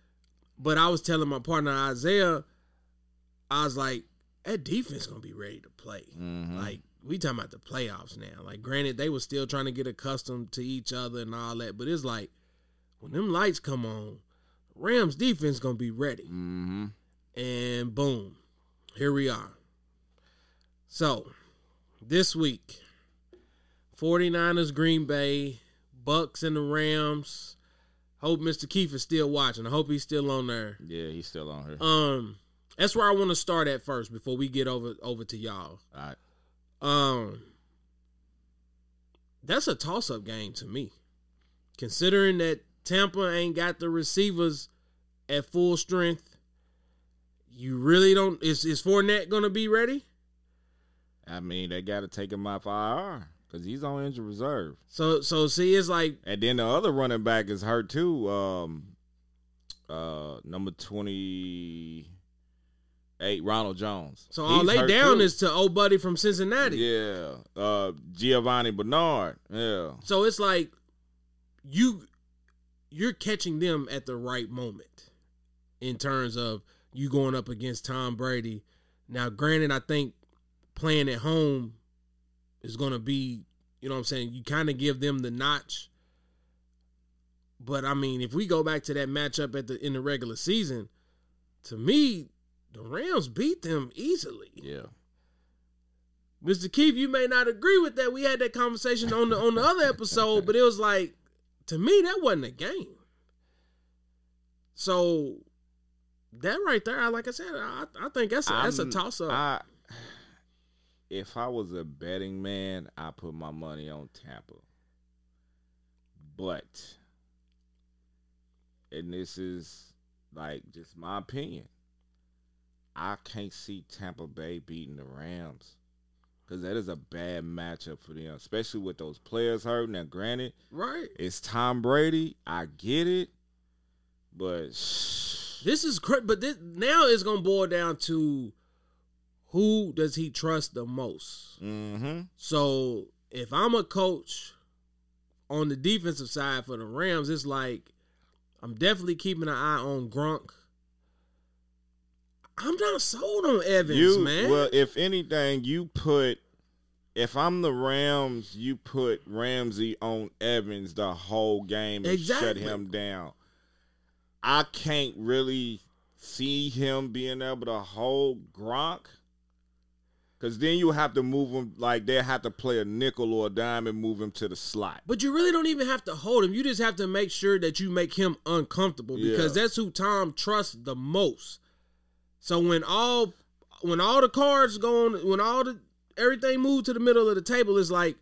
But I was telling my partner Isaiah, I was like, that defense gonna be ready to play. Mhm. Like we talking about the playoffs now. Like granted, they were still trying to get accustomed to each other and all that, but it's like when them lights come on, Rams defense gonna be ready. Mm-hmm. And boom, here we are. So this week, 49ers, Green Bay, Bucks and the Rams. Hope Mr. Keith is still watching. I hope he's still on there. Yeah, he's still on here. Um, that's where I want to start at first before we get over over to y'all. All right. Um, that's a toss up game to me, considering that Tampa ain't got the receivers at full strength. You really don't. Is is Fournette gonna be ready? I mean, they got to take him off IR because he's on injured reserve. So so see, it's like And then the other running back is hurt too. Um, uh, number twenty eight, Ronald Jones. so all they down too. is to old buddy from Cincinnati. yeah, uh, Giovani Bernard. Yeah, So it's like you you're catching them at the right moment in terms of you going up against Tom Brady. Now, granted, I think playing at home is going to be, you know what I'm saying, you kind of give them the notch. But I mean, if we go back to that matchup at the in the regular season, to me, the Rams beat them easily. yeah. Mr. Keith, you may not agree with that. We had that conversation on the on the other episode, but it was like to me that wasn't a game. So that right there, like I said, I, I think that's a, that's a toss up. I, if I was a betting man, I put my money on Tampa. But, and this is like just my opinion, I can't see Tampa Bay beating the Rams. Because that is a bad matchup for them, especially with those players hurt. Now, granted, right. it's Tom Brady. I get it. But, This is cra but this now it's gonna boil down to who does he trust the most. mm-hmm. So if I'm a coach on the defensive side for the Rams, it's like I'm definitely keeping an eye on Gronk. I'm not sold on Evans, you, man. Well, if anything, you put. If I'm the Rams, you put Ramsey on Evans the whole game and Exactly. shut him down. I can't really see him being able to hold Gronk. Cause then you have to move him like they have to play a nickel or a dime and move him to the slot. But you really don't even have to hold him. You just have to make sure that you make him uncomfortable because Yeah. that's who Tom trusts the most. So when all when all the cards go on, when all the everything moved to the middle of the table, it's like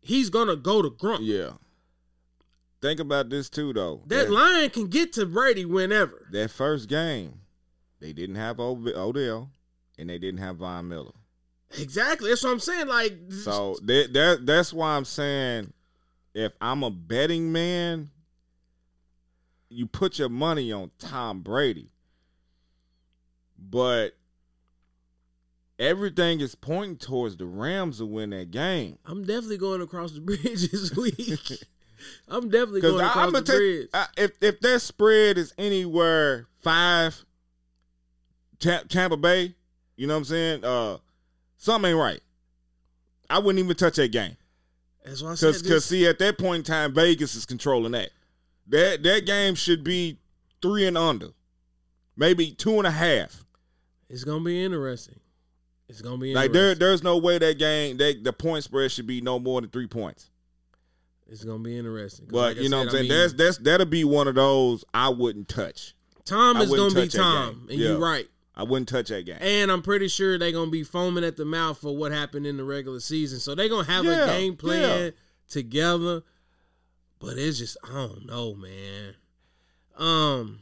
he's gonna go to Gronk. Yeah. Think about this too, though. That line can get to Brady whenever. that first game, they didn't have Od- Odell and they didn't have Von Miller. Exactly. That's what I'm saying. Like So that, that that's why I'm saying if I'm a betting man, you put your money on Tom Brady. But everything is pointing towards the Rams to win that game. I'm definitely going across the bridge [LAUGHS] this week. [LAUGHS] I'm definitely going across I'm the gonna bridge. I, if if that spread is anywhere five, Tampa Bay, you know what I'm saying? Uh, something ain't right. I wouldn't even touch that game That's why I said because see at that point in time Vegas is controlling that. That that game should be three and under, maybe two and a half. It's gonna be interesting. It's gonna be Like there there's no way that game that the point spread should be no more than three points. It's gonna be interesting. But like you know said, what I'm saying? I mean, that's that's that'll be one of those I wouldn't touch. Tom is gonna be Tom, and Yeah. you're right. I wouldn't touch that game. And I'm pretty sure they're gonna be foaming at the mouth for what happened in the regular season. So they're gonna have Yeah, a game plan yeah. together. But it's just I don't know, man. Um,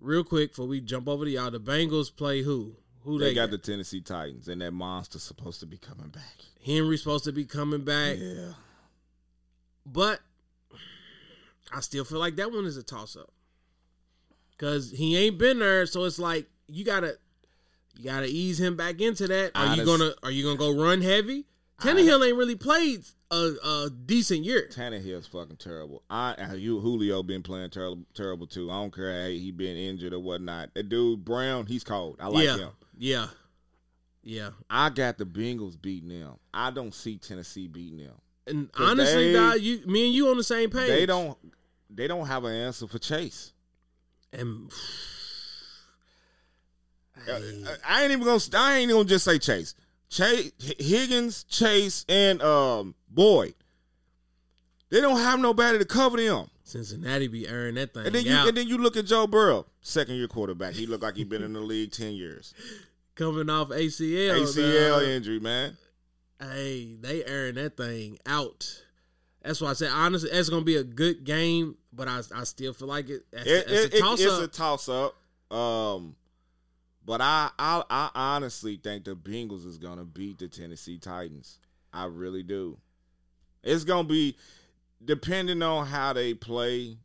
real quick before we jump over to y'all, the Bengals play who? Who They, they, got got? the Tennessee Titans, and that monster's supposed to be coming back. Henry's supposed to be coming back, Yeah. but I still feel like that one is a toss up because he ain't been there. So it's like you gotta you gotta ease him back into that. Are you gonna Are you gonna go run heavy? Tannehill ain't really played a, a decent year. Tannehill's fucking terrible. I uh, you Julio been playing terrible, terrible too. I don't care how he been injured or whatnot. That dude Brown, he's cold. I like yeah, him. yeah, yeah. I got the Bengals beating them. I don't see Tennessee beating them. And honestly, they- dog, you, me and you on the same page. They don't. They don't have an answer for Chase. And [SIGHS] Uh, I ain't even gonna. I ain't even gonna just say Chase. Chase, Higgins, Chase, and um Boyd. They don't have nobody to cover them. Cincinnati be airing that thing And then you out. and then you look at Joe Burrow, second year quarterback. He looked like he been in the league ten years. coming off ACL. ACL injury, man. Hey, they airing that thing out. That's why I said honestly, that's gonna be a good game, but I I still feel like it. That's, It, that's it- a it- it's a toss up. Um, but I, I I honestly think the Bengals is gonna beat the Tennessee Titans. I really do. It's gonna be depending on how they play.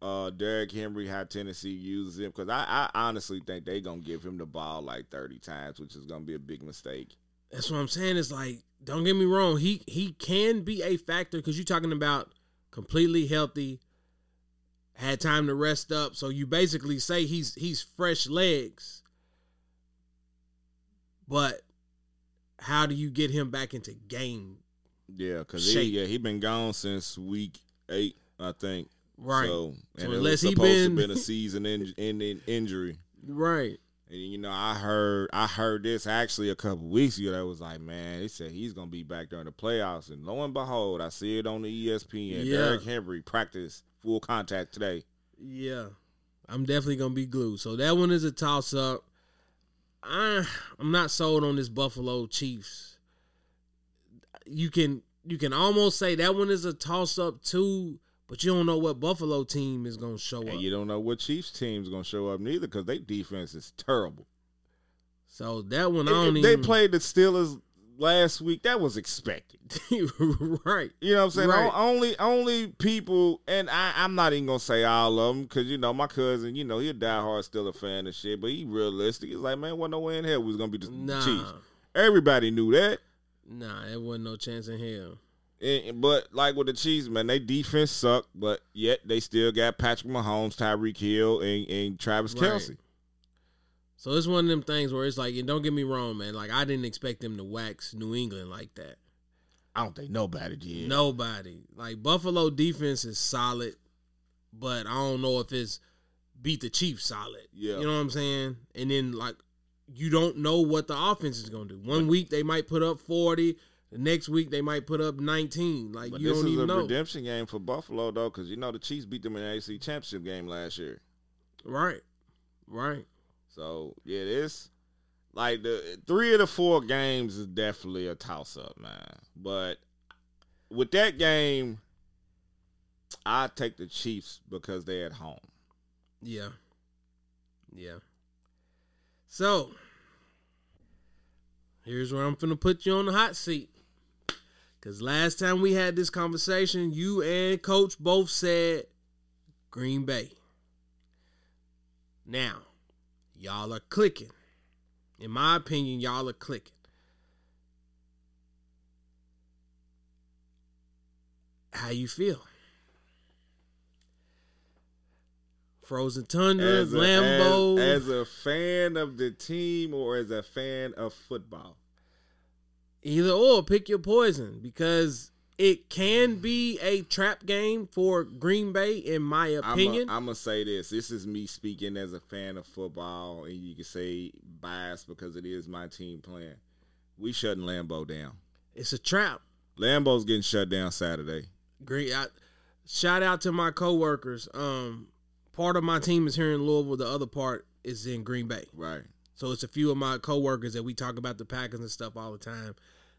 Uh, Derrick Henry, how Tennessee uses him, because I, I honestly think they gonna give him the ball like thirty times, which is gonna be a big mistake. That's what I'm saying. It's like, don't get me wrong. He he can be a factor because you're talking about completely healthy, had time to rest up. So you basically say he's he's fresh legs. But how do you get him back into game? Yeah, because he yeah he been gone since week eight, I think. Right. So, So and it unless he supposed been- to been a [LAUGHS] season in, in, in injury. Right. And you know, I heard I heard this actually a couple weeks ago. That was like, man, they said he's gonna be back during the playoffs, and lo and behold, I see it on the ESPN. Yeah. Derrick Henry practice full contact today. Yeah. I'm definitely gonna be glued. So that one is a toss up. I I'm not sold on this Buffalo Chiefs. You can you can almost say that one is a toss up too, but you don't know what Buffalo team is gonna show And up. you don't know what Chiefs team is gonna show up neither because their defense is terrible. So that one I don't if they played the Steelers last week. That was expected. [LAUGHS] right. You know what I'm saying? Right. Only only people, and I, I'm not even gonna say all of them because you know my cousin, you know he a diehard still a fan of shit, but he realistic. He's like, man, what no way in hell we was gonna be the Nah. Chiefs. Everybody knew that. Nah, it wasn't no chance in hell. And, but like with the Chiefs, man, they defense suck, but yet they still got Patrick Mahomes, Tyreek Hill, and, and Travis Right. Kelce. So it's one of them things where it's like, and don't get me wrong, man. Like I didn't expect them to wax New England like that. I don't think nobody did. Nobody. Like Buffalo defense is solid, but I don't know if it's beat the Chiefs solid. Yeah. You know what I'm saying? And then like you don't know what the offense is gonna do. One week they might put up 40, the next week they might put up 19. Like But you this don't is even a know. redemption game for Buffalo though, because you know the Chiefs beat them in the AC Championship game last year. Right. Right. So yeah, this like the three of the four games is definitely a toss up, man. But with that game, I take the Chiefs because they're at home. Yeah. Yeah. So here's where I'm gonna put you on the hot seat. Cause last time we had this conversation, you and Coach both said Green Bay. Now, y'all are clicking. In my opinion, y'all are clicking. How you feel? Frozen Tundra, As a, Lambeau. as, as a fan of the team or as a fan of football. Either or, pick your poison because it can be a trap game for Green Bay, in my opinion. I'm gonna say this. This is me speaking as a fan of football, and you can say biased because it is my team playing. We shutting Lambeau down. it's a trap. Lambeau's getting shut down Saturday. Great. I, shout out to my coworkers. Um, part of my team is here in Louisville. The other part is in Green Bay. Right. So it's a few of my coworkers that we talk about the Packers and stuff all the time.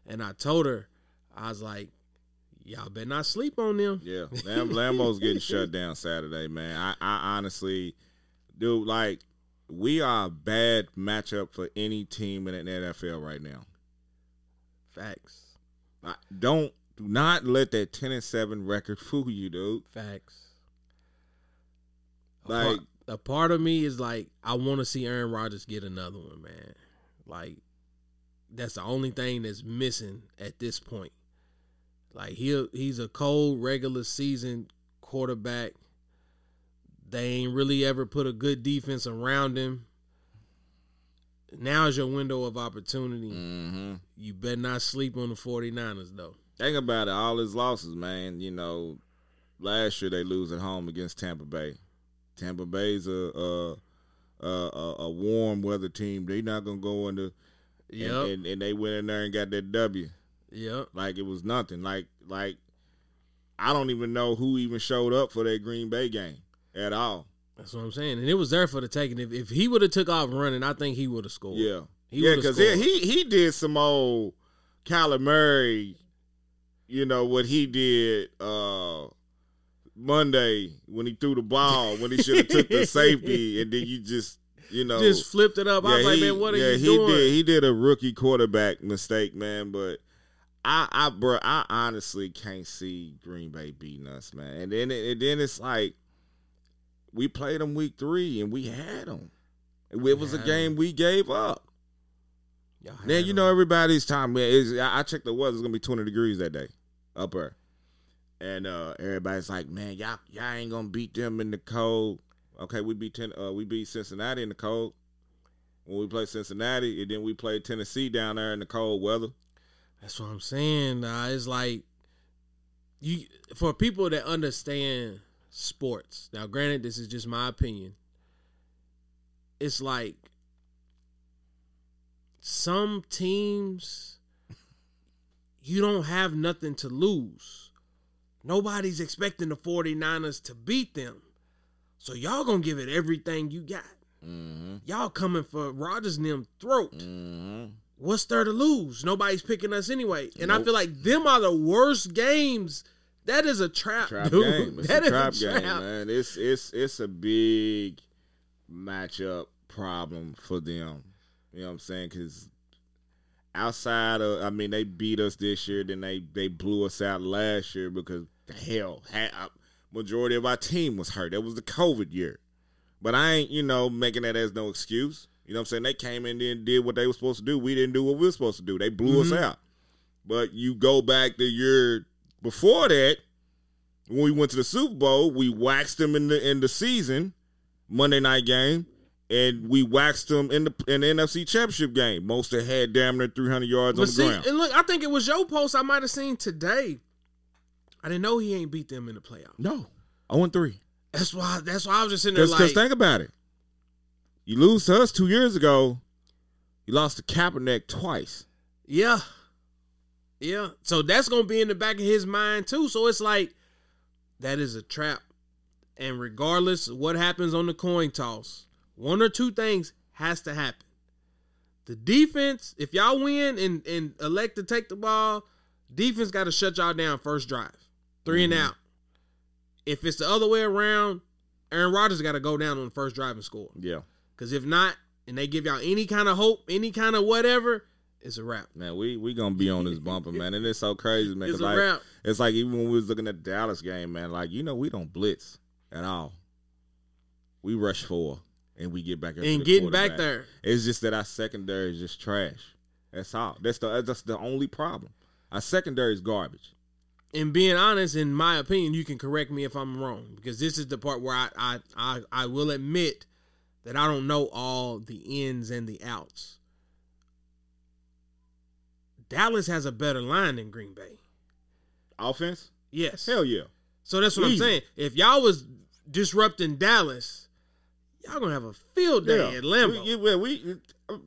And I told her, I was like, y'all better not sleep on them. Yeah, Lam- Lambeau's getting shut down Saturday, man. I, I honestly, dude, like, we are a bad matchup for any team in the NFL right now. Facts. I, don't do not let that ten and seven record fool you, dude. Facts. A Like, part, a part of me is like, I want to see Aaron Rodgers get another one, man. Like, that's the only thing that's missing at this point. Like he he's a cold regular season quarterback. They ain't really ever put a good defense around him. Now is your window of opportunity. hmm You better not sleep on the 49ers though. think about it. All his losses, man. You know, last year they lose at home against Tampa Bay. Tampa Bay's a a a, a, warm weather team. They not gonna go into and, Yep. and, and they went in there and got that W. Yep. like it was nothing. Like like I don't even know who even showed up for that Green Bay game at all. That's what I'm saying. And it was there for the taking. If if he would have took off running, I think he would have scored. Yeah, He yeah, because he he did some old Kyler Murray. You know what he did uh Monday when he threw the ball when he should have took the safety [LAUGHS] and then you just you know just flipped it up. I was like, man, what are yeah, you he doing? did. He did a rookie quarterback mistake, man. But I, I, bro, I honestly can't see Green Bay beating us, man. And then, and then it's like we played them week three, and we had them. It was a game we gave up. Y'all Now you him. know everybody's time. Man, is I checked the weather. It's gonna be twenty degrees that day, up there, and uh, everybody's like, "Man, y'all y'all ain't gonna beat them in the cold." Okay, we beat ten, uh, we beat Cincinnati in the cold when we played Cincinnati, and then we played Tennessee down there in the cold weather. That's what I'm saying. Uh, it's like you for people that understand sports. Now, granted, this is just my opinion. It's like some teams you don't have nothing to lose. Nobody's expecting the 49ers to beat them. So y'all gonna give it everything you got. Mm-hmm. Y'all coming for Rodgers and them throat Mm-hmm. What's there to lose? Nobody's picking us anyway. And I feel like them are the worst games. That is a trap, Trap dude. game. [LAUGHS] It's That a is trap game, man. It's it's it's a big matchup problem for them. You know what I'm saying? Because outside of, I mean, they beat us this year, then they they blew us out last year because the hell, ha- majority of our team was hurt. That was the COVID year. But I ain't, you know, making that as no excuse. You know what I'm saying? They came in and did what they were supposed to do. We didn't do what we were supposed to do. They blew Mhm. us out. But you go back the year before that, when we went to the Super Bowl, we waxed them in the in the season, Monday night game, and we waxed them in the in the NFC Championship game. Mostert had damn near 300 yards But on the see, ground. and look, I think it was your post I might have seen today. I didn't know he ain't beat them in the playoffs. No, 0 3. That's why. That's why I was just sitting there Because like, think about it. You lose to us two years ago. You lost to Kaepernick twice. yeah, yeah. So that's gonna be in the back of his mind too. So it's like that is a trap. And regardless of what happens on the coin toss, one or two things has to happen. The defense, if y'all win and, and elect to take the ball, defense got to shut y'all down first drive. 3 and mm-hmm. out. If it's the other way around, Aaron Rodgers got to go down on the first drive and score. Yeah. Because if not, and they give y'all any kind of hope, any kind of whatever, it's a wrap. Man, we we gonna be on this bumper, man, and it's so crazy, man. It's a like, wrap. It's like even when we was looking at the Dallas game, man. Like you know, we don't blitz at all. We rush four and we get back And getting back there. It's just that our secondary is just trash. That's all. That's the that's the only problem. Our secondary is garbage. And being honest, in my opinion, you can correct me if I'm wrong because this is the part where I I I, I will admit that I don't know all the ins and the outs. Dallas has a better line than Green Bay. Offense, Yes. hell yeah. So that's what Easy. I'm saying. If y'all was disrupting Dallas, y'all gonna have a field day Yeah. at Lambeau. We, yeah, we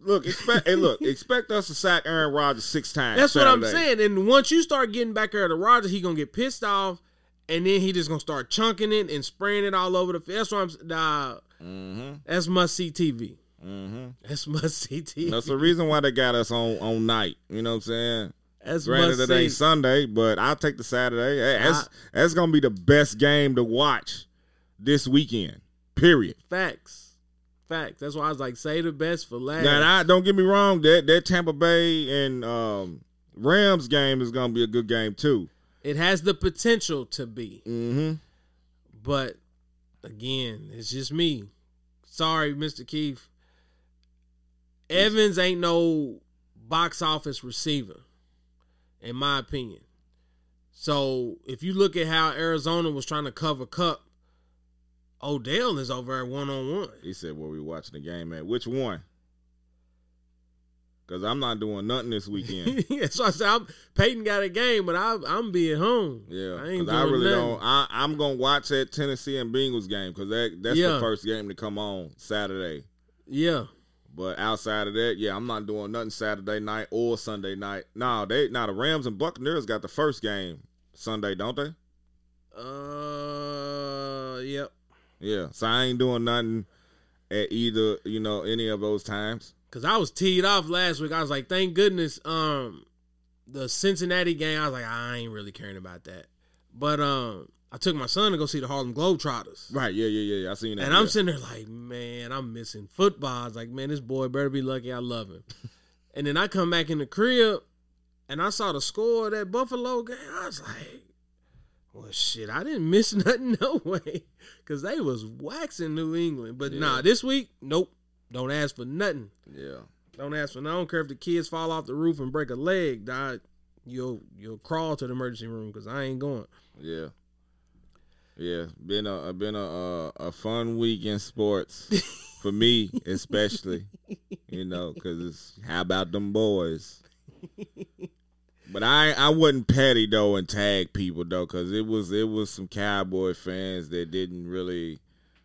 look expect. hey, look, [LAUGHS] expect us to sack Aaron Rodgers six times. That's what I'm saying. And once you start getting back there to Rodgers, he gonna get pissed off, and then he just gonna start chunking it and spraying it all over the field. That's what I'm. Nah, Mm-hmm. that's must see TV. Mm-hmm. That's must see TV. That's the reason why they got us on on night. You know what I'm saying? That's Granted, it ain't. Sunday, but I'll take the Saturday. Hey, That's I- that's gonna be the best game to watch this weekend. Period. Facts, facts. That's why I was like, say the best for last. Now, I, don't get me wrong. That that Tampa Bay and um, Rams game is gonna be a good game too. it has the potential to be, Mm-hmm. but again, it's just me. Sorry, Mr. Keith. Evans ain't no box office receiver, in my opinion. So if you look at how Arizona was trying to cover Kupp, Odell is over at one on one. He said, "Where we watching the game at? Which one?" Because I'm not doing nothing this weekend. [LAUGHS] yeah, so I said, I'm, Peyton got a game, but I, I'm being home. Yeah, I ain't because I, really nothing. don't. I, I'm gonna watch that Tennessee and Bengals game because that that's Yeah. the first game to come on Saturday. Yeah, But outside of that, yeah, I'm not doing nothing Saturday night or Sunday night. No, they now the Rams and Buccaneers got the first game Sunday, don't they? uh, yep. Yeah, so I ain't doing nothing at either you know any of those times. Cause I was teed off last week. I was like, thank goodness, um, the Cincinnati game. I was like, I ain't really caring about that. But um, I took my son to go see the Harlem Globetrotters. Right? Yeah, yeah, yeah. I seen that. And I'm yeah. sitting there like, man, I'm missing football. I was like, man, this boy better be lucky I love him. [LAUGHS] and then I come back in the crib and I saw the score of that Buffalo game. I was like, well, shit, I didn't miss [LAUGHS] nothing, no way. Because they was waxing New England. But nah, this week, nope. Don't ask for nothing. Yeah, Don't ask for. I don't care if the kids fall off the roof and break a leg. Dog, you'll you'll crawl to the emergency room because I ain't going. yeah, yeah. Been a been a a, a fun week in sports [LAUGHS] for me, especially. You know, because it's how about them boys. But I I wasn't petty though and tag people though because it was it was some cowboy fans that didn't really,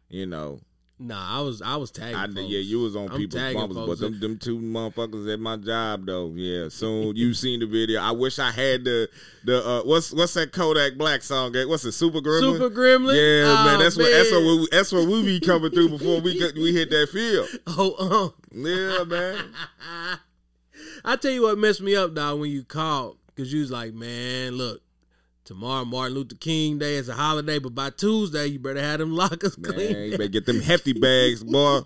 you know. Nah, I was I was tagging. I, folks. yeah, you was on I'm people's bumpers, but them them two motherfuckers at my job though. Yeah, soon you seen the video. I wish I had the the uh, what's what's that Kodak Black song? What's it? Super Gremlin. Super Gremlin. Yeah, Oh, man. That's what that's what we, that's what we be coming through before we we hit that field. [LAUGHS] Oh, Yeah, man. um, [LAUGHS] I tell you what messed me up, dog, when you called because you was like, man, look. Tomorrow, Martin Luther King Day is a holiday, but by Tuesday, you better have them lockers Man, clean. you better get them hefty bags, boy.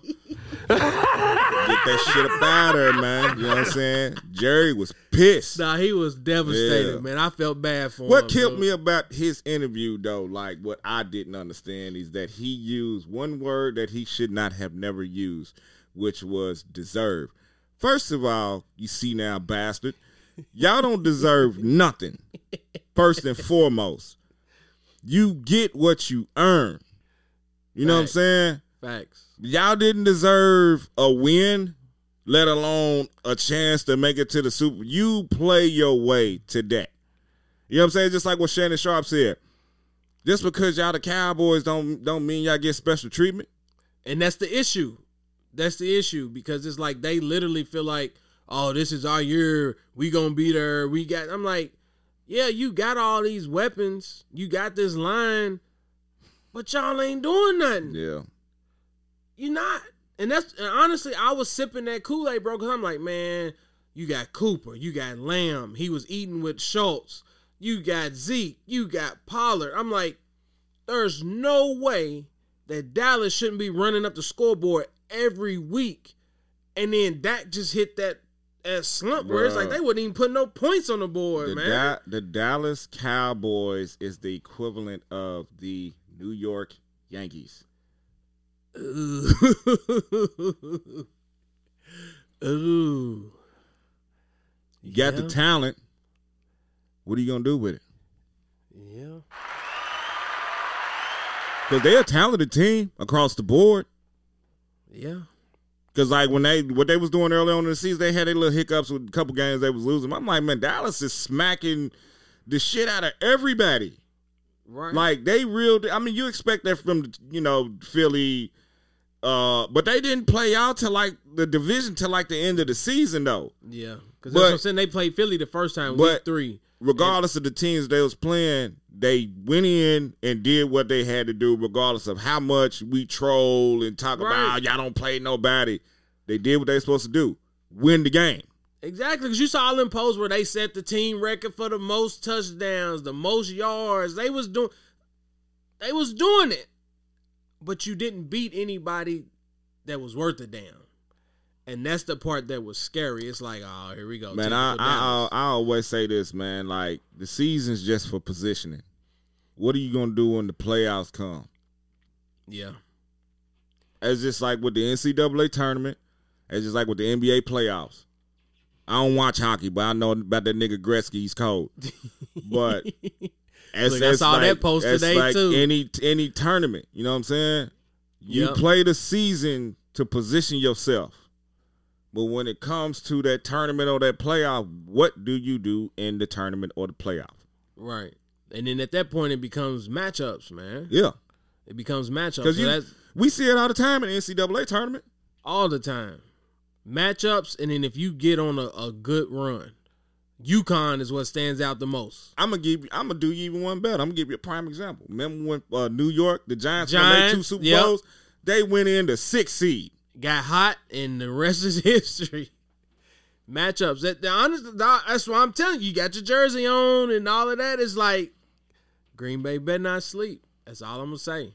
get that shit up out of there, man. You know what I'm saying? Jerry was pissed. Nah, he was devastated, Yeah. man. I felt bad for him. What killed bro. me about his interview, though, like what I didn't understand, is that he used one word that he should not have never used, which was deserve. First of all, you see now, bastard, y'all don't deserve nothing. First and foremost, you get what you earn. You know what I'm saying? Facts. Y'all didn't deserve a win, let alone a chance to make it to the Super. You play your way to that. You know what I'm saying? Just like what Shannon Sharpe said. Just because y'all the Cowboys don't don't mean y'all get special treatment. And that's the issue. That's the issue because it's like they literally feel like, oh, this is our year. We gonna be there. We got. I'm like, yeah, you got all these weapons. You got this line, but y'all ain't doing nothing. Yeah. You not. And that's and honestly, I was sipping that Kool Aid, bro, because I'm like, man, you got Cooper, you got Lamb. He was eating with Schultz. You got Zeke. You got Pollard. I'm like, there's no way that Dallas shouldn't be running up the scoreboard every week. And then Dak just hit that, that slump where it's like they wouldn't even put no points on the board, The, man. Da- the Dallas Cowboys is the equivalent of the New York Yankees. Ooh. [LAUGHS] Ooh. You got the talent. What are you gonna do with it? Yeah. Because they're a talented team across the board. Yeah. Because like when they what they was doing early on in the season, they had their little hiccups with a couple games they was losing. I'm like, man, Dallas is smacking the shit out of everybody. Right. Like they real. I mean, you expect that from you know Philly, uh, but they didn't play out to like the division till like the end of the season though. yeah. Because that's what I'm saying. They played Philly the first time, week three. Regardless of the teams they was playing, they went in and did what they had to do, regardless of how much we troll and talk Right. about y'all don't play nobody. They did what they supposed to do: win the game. Exactly, because you saw all them posts where they set the team record for the most touchdowns, the most yards. They was doing, they was doing it, but you didn't beat anybody that was worth a damn, and that's the part that was scary. It's like, oh, here we go, Man, I, I I always say this, man. Like the season's just for positioning. What are you gonna do when the playoffs come? yeah, It's just like with the NCAA tournament. It's just like with the NBA playoffs. I don't watch hockey, but I know about that nigga Gretzky. He's cold. But [LAUGHS] it's, Look, I saw like, that post today, like too. Any any tournament, you know what I'm saying? You Yep. play the season to position yourself. But when it comes to that tournament or that playoff, what do you do in the tournament or the playoff? right. And then at that point, it becomes matchups, man. Yeah, It becomes matchups. because So you that's we see it all the time in the NCAA tournament. all the time. Matchups, and then if you get on a, a good run, UConn is what stands out the most. I'm gonna give you. I'm gonna do you even one better. I'm gonna give you a prime example. Remember when uh, New York, the Giants, won their two Super yep. Bowls? They went in the sixth seed. Got hot, and the rest is [LAUGHS] history. Matchups. That the honest, that's why I'm telling you. You got your jersey on and all of that. It's like Green Bay better not sleep. That's all I'm gonna say.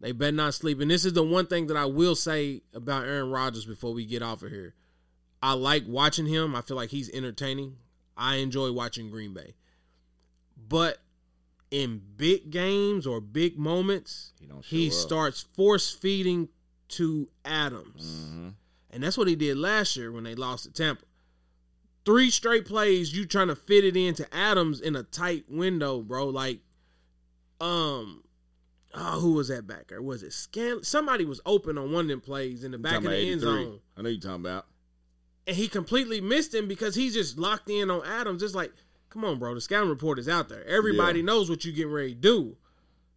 They better not sleep. And this is the one thing that I will say about Aaron Rodgers before we get off of here. I like watching him. I feel like he's entertaining. I enjoy watching Green Bay. But in big games or big moments, He he starts force feeding to Adams. Mm-hmm. And that's what he did last year when they lost to Tampa. Three straight plays, you trying to fit it into Adams in a tight window, bro. Like, um, oh, who was that backer? Was it Scan? Somebody was open on one of them plays in the back of the end zone, I know you talking about. and he completely missed him because he's just locked in on Adams. It's like, come on, bro. The scouting report is out there. Everybody Yeah. knows what you're getting ready to do.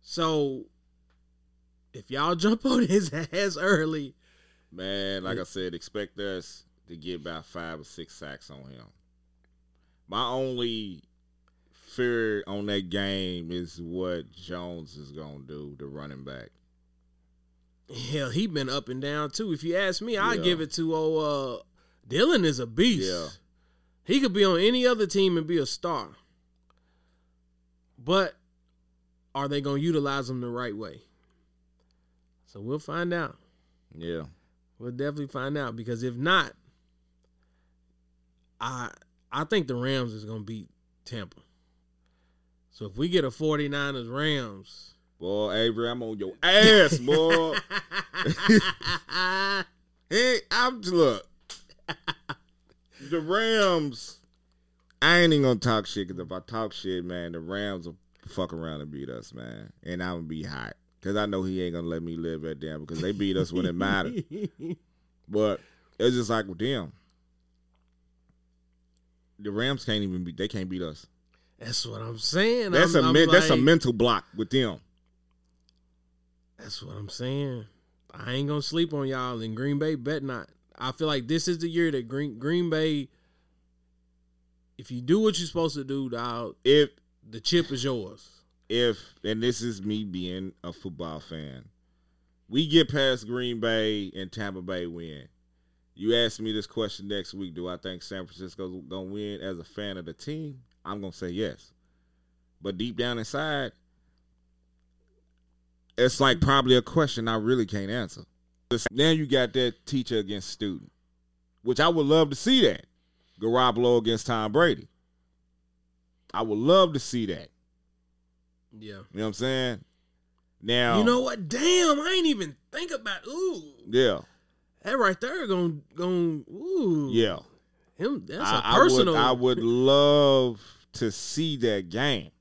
So, if y'all [LAUGHS] jump on his ass early, Man, like I said, expect us to get about five or six sacks on him. My only fear on that game is what Jones is gonna do, the running back. Hell, he been up and down too. If you ask me, I Yeah. give it to oh uh Dillon is a beast. Yeah. He could be on any other team and be a star. But are they gonna utilize him the right way? So we'll find out. Yeah. We'll definitely find out because if not, I I think the Rams is gonna beat Tampa. So if we get a 49ers Rams, Boy, Avery, I'm on your ass, boy. [LAUGHS] hey, I'm look. The Rams. I ain't even gonna talk shit because if I talk shit, man, the Rams will fuck around and beat us, man, and I'm gonna be hot because I know he ain't gonna let me live that damn because they beat us when it mattered. [LAUGHS] But it's just like with them, the Rams can't even beat. They can't beat us. That's what I'm saying. That's I'm, a men- that's a mental block with them. That's what I'm saying. I ain't gonna sleep on y'all in Green Bay. Bet not. I feel like this is the year that Green Green Bay. If you do what you're supposed to do, dog, If the chip is yours. If and this is me being a football fan, we get past Green Bay and Tampa Bay win. You ask me this question next week: Do I think San Francisco's gonna win? As a fan of the team, I'm gonna say yes. But deep down inside, it's like probably a question I really can't answer. Now you got that teacher against student, which I would love to see that. Garoppolo against Tom Brady. I would love to see that. Yeah. You know what I'm saying? Now You know what? Damn, I ain't even think about. Ooh, Yeah, that right there going going. Ooh, yeah. Him. That's I, a I would personal. I would love to see that game.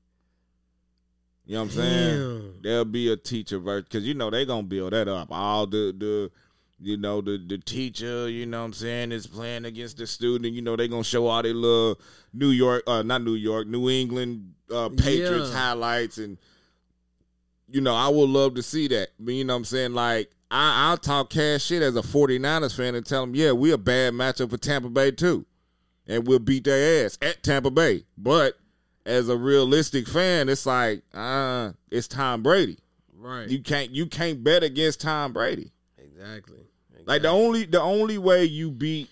You know what I'm saying? There'll be a teacher verse because you know they gonna build that up. All the the you know the the teacher, you know what I'm saying, is playing against the student. You know they gonna show all their little New York, uh, not New York, New England uh, Patriots Yeah. highlights, and you know I would love to see that. But you know what I'm saying, like. I, I'll talk cash shit as a 49ers fan and tell them, yeah, we a bad matchup for Tampa Bay too and we'll beat their ass at Tampa Bay. But as a realistic fan, it's like, uh, it's Tom Brady. Right. You can't you can't bet against Tom Brady. exactly. Like the only the only way you beat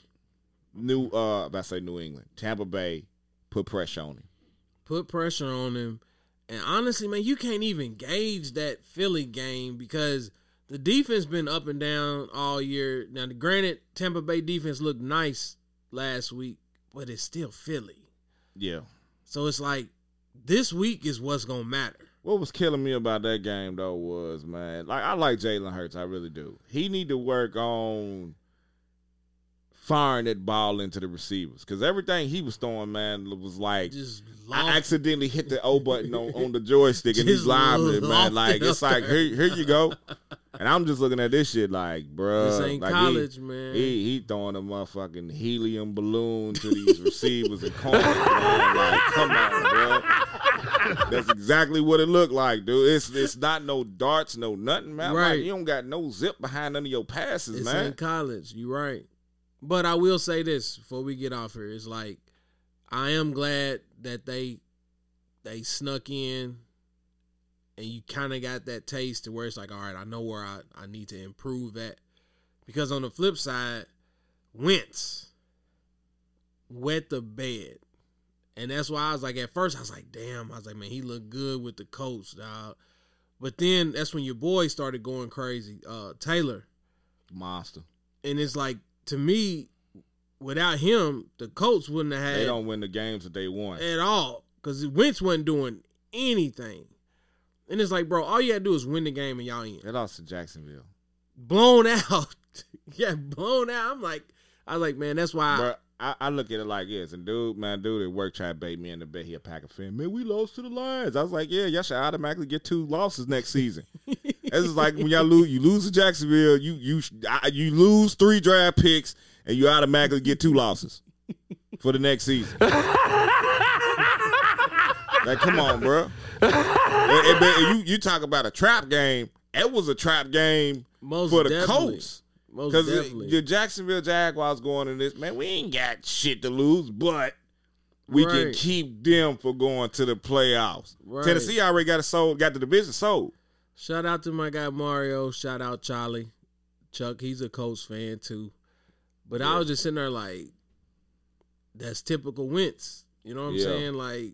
New uh about to say New England, Tampa Bay, put pressure on him. Put pressure on him. And honestly, man, you can't even gauge that Philly game because the defense been up and down all year. Now, granted, Tampa Bay defense looked nice last week, but it's still Philly. Yeah. So it's like this week is what's gonna matter. What was killing me about that game though was man, like I like Jalen Hurts, I really do. He need to work on firing that ball into the receivers because everything he was throwing, man, was like Just I accidentally hit the O button on, on the joystick and he's live it, man. Like it it's like here, here you go. And I'm just looking at this shit like, bruh. This ain't like college, he, man. He he throwing a motherfucking helium balloon to these receivers and corners, man. Like, come on, bro. That's exactly what it looked like, dude. It's it's not no darts, no nothing, man. Like, Right. you don't got no zip behind none of your passes, This man. ain't college. You right. But I will say this before we get off here. It's like I am glad that they they snuck in and you kind of got that taste to where it's like, all right, I know where I, I need to improve at. Because on the flip side, Wentz wet the bed. And that's why I was like, at first, I was like, damn. I was like, man, he looked good with the coach, dog. But then that's when your boy started going crazy. Uh, Taylor. Monster. And it's like to me, without him, the Colts wouldn't have They had don't win the games that they won. at all because Wentz wasn't doing anything. And it's like, bro, all you gotta do is win the game and y'all in. They lost to Jacksonville. Blown [LAUGHS] out, yeah, blown out. I'm like, I was like, man, that's why. But I, I look at it like this, and dude, man, dude at work tried to bait me into bet he a of fan. Man, we lost to the Lions. I was like, yeah, y'all should automatically get two losses next season. [LAUGHS] This is like when y'all lose, you lose to Jacksonville, you you you lose three draft picks, and you automatically get two losses for the next season. like, come on, bro. And- and- and you you talk about a trap game. It was a trap game Most for the definitely. Colts. Because the Jacksonville Jaguars going in this, man, we ain't got shit to lose, but we can keep them for going to the playoffs. Right. Tennessee already got a sold, got the division sold. Shout out to my guy Mario. Shout out Charlie. Chuck, he's a Colts fan too. But I was just sitting there like, that's typical Wentz. You know what I'm Yeah. saying? Like,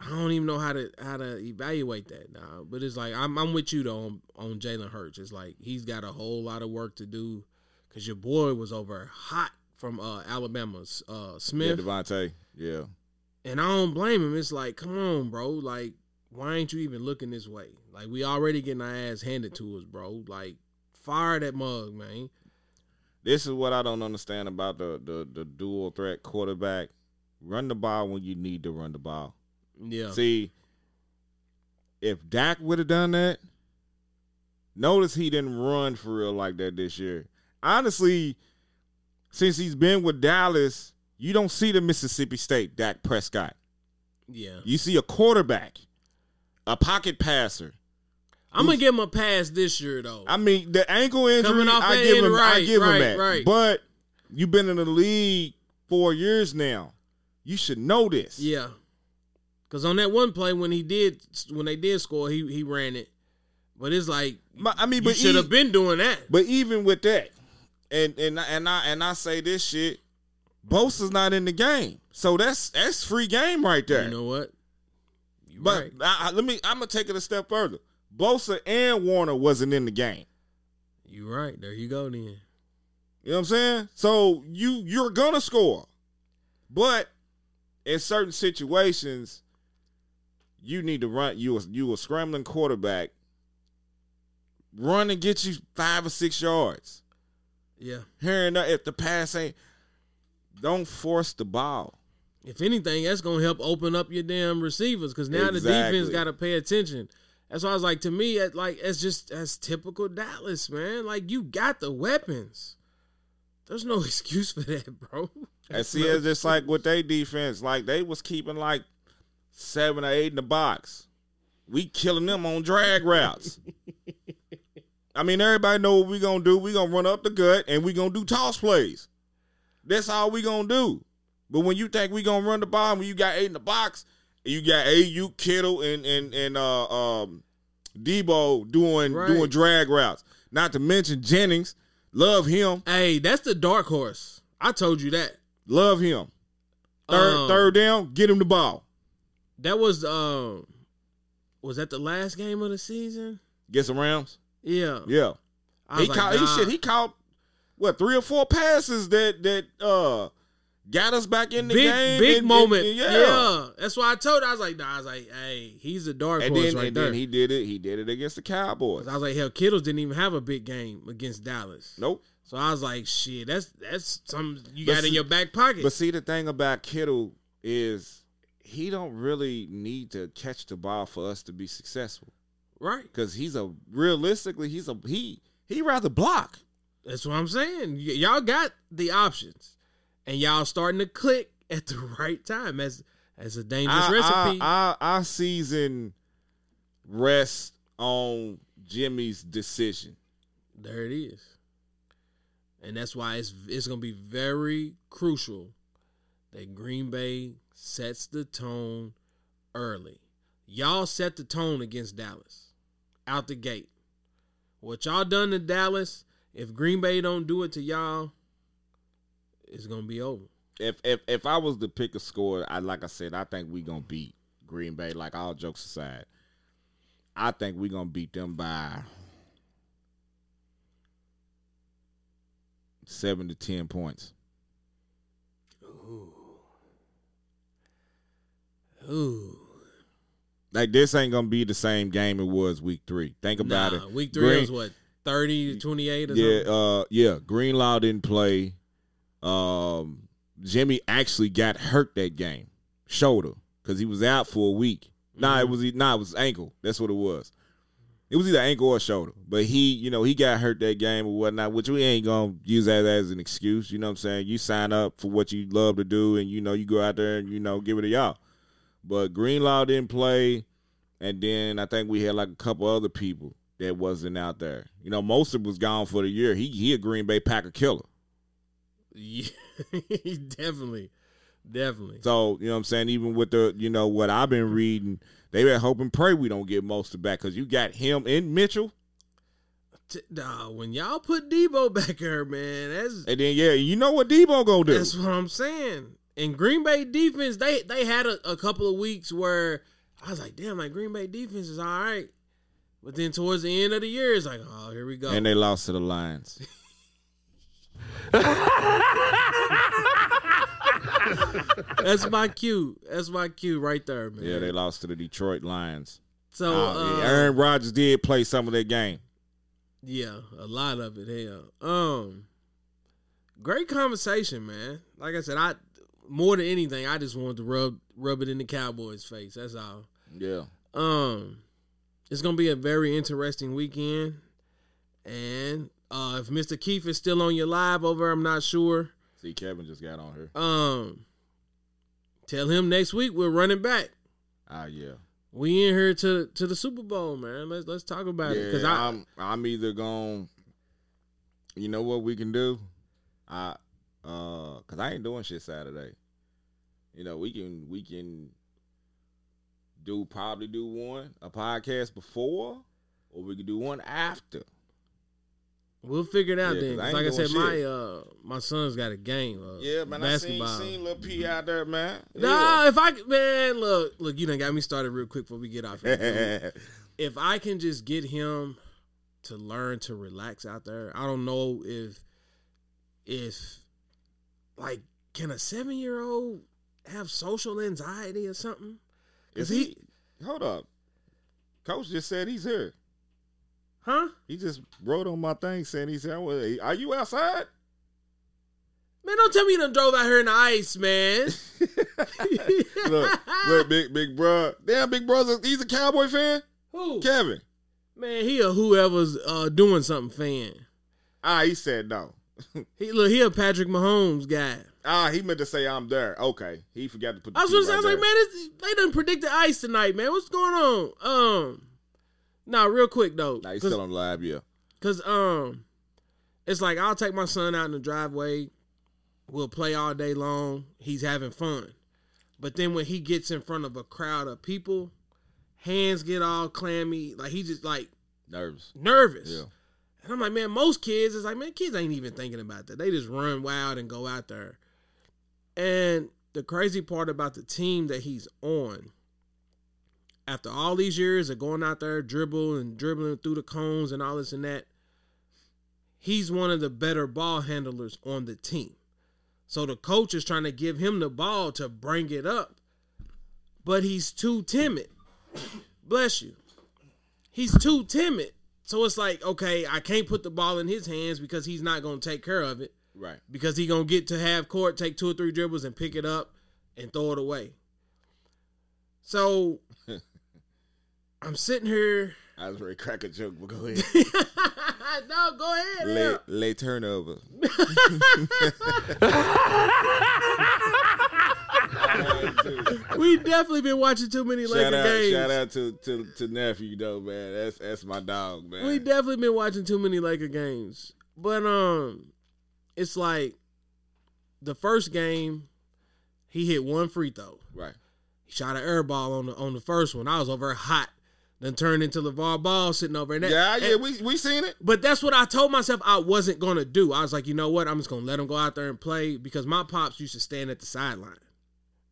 I don't even know how to how to evaluate that now. But it's like I'm I'm with you though on, on Jalen Hurts. It's like he's got a whole lot of work to do because your boy was over hot from uh, Alabama's uh, Yeah, Smith. DeVonta. Yeah. And I don't blame him. It's like, come on, bro. Like, why ain't you even looking this way? Like, we already getting our ass handed to us, bro. Like, fire that mug, man. This is what I don't understand about the, the, the dual threat quarterback. Run the ball when you need to run the ball. Yeah. See, if Dak would have done that, notice he didn't run for real like that this year. Honestly, since he's been with Dallas, you don't see the Mississippi State Dak Prescott. Yeah. You see a quarterback, a pocket passer. I'm gonna give him a pass this year though. I mean, the ankle injury, I give him, I give right, him that. right. But you've been in the league four years now. You should know this. yeah. Cause on that one play when he did when they did score, he he ran it. But it's like I mean, but should have been doing that. But even with that, and and and I and I say this shit, Bosa's not in the game, so that's that's free game right there. You know what? You but right. I, I- let me, I'm gonna take it a step further. Bosa and Warner wasn't in the game. You right. There you go then. You know what I'm saying? So you you're gonna score, but in certain situations, you need to run. You a, you a scrambling quarterback. Run and get you five or six yards. Yeah. And there, if the pass ain't, don't force the ball. If anything, that's gonna help open up your damn receivers because now the defense got to pay attention. That's why I was like, to me, it, like it's just that's typical Dallas, man. Like you got the weapons. There's no [LAUGHS] excuse for that, bro. And see, it's just like with their defense, like they was keeping like seven or eight in the box. We killing them on drag routes. I mean, everybody know what we gonna do. We gonna run up the gut and we gonna do toss plays. That's all we gonna do. But when you think we gonna run the ball, when you got eight in the box, and you got AU, Kittle, and and and uh um Deebo doing Right. doing drag routes. Not to mention Jennings, love him, Hey, that's the dark horse. I told you that. love him. Third Um, third down, get him the ball. That was um, was that the last game of the season? Get some Rams. Yeah. Yeah. I He like, caught he nah. shit, he caught what three or four passes that that uh got us back in the big game. big and- moment. and- yeah. that's why I told. I was like, nah, I was like, hey, he's a dark And horse then, right and there. then he did it. He did it against the Cowboys. I was like, hell, Kittles didn't even have a big game against Dallas. Nope. So I was like, shit, that's that's something you But got in your back pocket. But see, the thing about Kittle is he don't really need to catch the ball for us to be successful right. because he's a realistically he's a he he rather block. That's what I'm saying. Y- y'all got the options, and y'all starting to click at the [LAUGHS] right time. As as a dangerous I, recipe. I, I, our season rests on Jimmy's decision. There it is. And that's why it's it's gonna be very crucial that Green Bay sets the tone early. Y'all set the tone against Dallas out the gate. What y'all done to Dallas, if Green Bay don't do it to y'all, it's gonna be over. if if if I was to pick a score, I like I said, I think we gonna beat Green Bay. Like all jokes aside, I think we gonna beat them by seven to ten points. Ooh. Ooh. Like this ain't gonna be the same game it was week three. Think about Nah, it. week three Green- was what, 30 to 28 Yeah, something? uh, yeah. Greenlaw didn't play. Um, Jimmy actually got hurt that game, shoulder, because he was out for a week. Nah, it was nah, it was ankle. That's what it was. It was either ankle or shoulder. But he, you know, he got hurt that game or whatnot, which we ain't gonna use that as an excuse. You know what I'm saying? You sign up for what you love to do, and you know you go out there and you know give it to y'all. But Greenlaw didn't play, and then I think we had like a couple other people that wasn't out there. You know, Mostert was gone for the year. He he a Green Bay Packer killer. Yeah, [LAUGHS] definitely. Definitely. So you know what I'm saying. Even with the you know what I've been reading, they been hoping pray we don't get Mostert back because you got him and Mitchell, T- Nah, when y'all put Deebo [LAUGHS] back there, man, that's and then yeah, you know what Deebo gonna do? that's what I'm saying. And Green Bay defense, they they had a, a couple of weeks where I was like, damn, like Green Bay defense is all right. But then towards the end of the year, it's like, oh, here we go. And they lost to the Lions. [LAUGHS] [LAUGHS] That's my cue. That's my cue right there, man. Yeah, they lost to the Detroit Lions. So Uh, uh, Aaron Rodgers did play some of that game. Yeah, a lot of it. Hell, um, great conversation, man. Like I said, I more than anything, I just wanted to rub rub it in the Cowboys' face. That's all. Yeah. Um, it's gonna be a very interesting weekend, and uh, if Mister Keith is still on your live over, I'm not sure. See, Kevin just got on here. Um, tell him next week we're running back. Ah, yeah. We in here to to the Super Bowl, man. Let's let's talk about it because I I'm I'm either going. You know what we can do? I uh, cause I ain't doing shit Saturday. You know we can we can do probably do one a podcast before, or we could do one after. We'll figure it out Yeah, then. 'cause I 'Cause like I said, my uh my son's got a game. Uh, Yeah, man. basketball. I seen seen little P out there, man. Nah, if I man, look, look, you done got me started real quick before we get off. Here. [LAUGHS] If I can just get him to learn to relax out there, I don't know if if like can a seven year old have social anxiety or something? Is he- he? Hold up. Coach just said he's here. Huh? He just wrote on my thing saying he said, Are you outside? Man, don't tell me you done drove out here in the ice, man. [LAUGHS] [LAUGHS] look, look, big big bro. Damn, big brother. He's a Cowboy fan. Who? Kevin. Man, he a whoever's uh, doing something fan. Ah, he said no. [LAUGHS] He look, he a Patrick Mahomes guy. Ah, he meant to say I'm there. Okay, he forgot to put. The I was gonna say, I was like, man, they done predicted ice tonight, man. What's going on? Um, nah, real quick though. Nah, he's still on live. yeah. Cause um, it's like I'll take my son out in the driveway. We'll play all day long. He's having fun, but then when he gets in front of a crowd of people, hands get all clammy. Like he just like nervous, nervous. Yeah. And I'm like, man, most kids is like, man, kids ain't even thinking about that. They just run wild and go out there. And the crazy part about the team that he's on, after all these years of going out there dribble and dribbling through the cones and all this and that, he's one of the better ball handlers on the team. So the coach is trying to give him the ball to bring it up, but he's too timid. [COUGHS] Bless you. He's too timid. So it's like, okay, I can't put the ball in his hands because he's not going to take care of it Right. because he going to get to half court, take two or three dribbles and pick it up and throw it away. So I'm sitting here. I was ready to crack a joke, but go ahead. [LAUGHS] no, go ahead. late, late turnover. [LAUGHS] We definitely been watching too many Laker out, games. shout out to, to to nephew though, man. That's that's my dog, man. We definitely been watching too many Laker games. But um it's like the first game he hit one free throw. right. He shot an air ball on the on the first one. I was over hot. Then turned into LaVar Ball sitting over there. Yeah, yeah, And- we we seen it. but that's what I told myself I wasn't gonna do. I was like, you know what? I'm just gonna let him go out there and play because my pops used to stand at the sideline.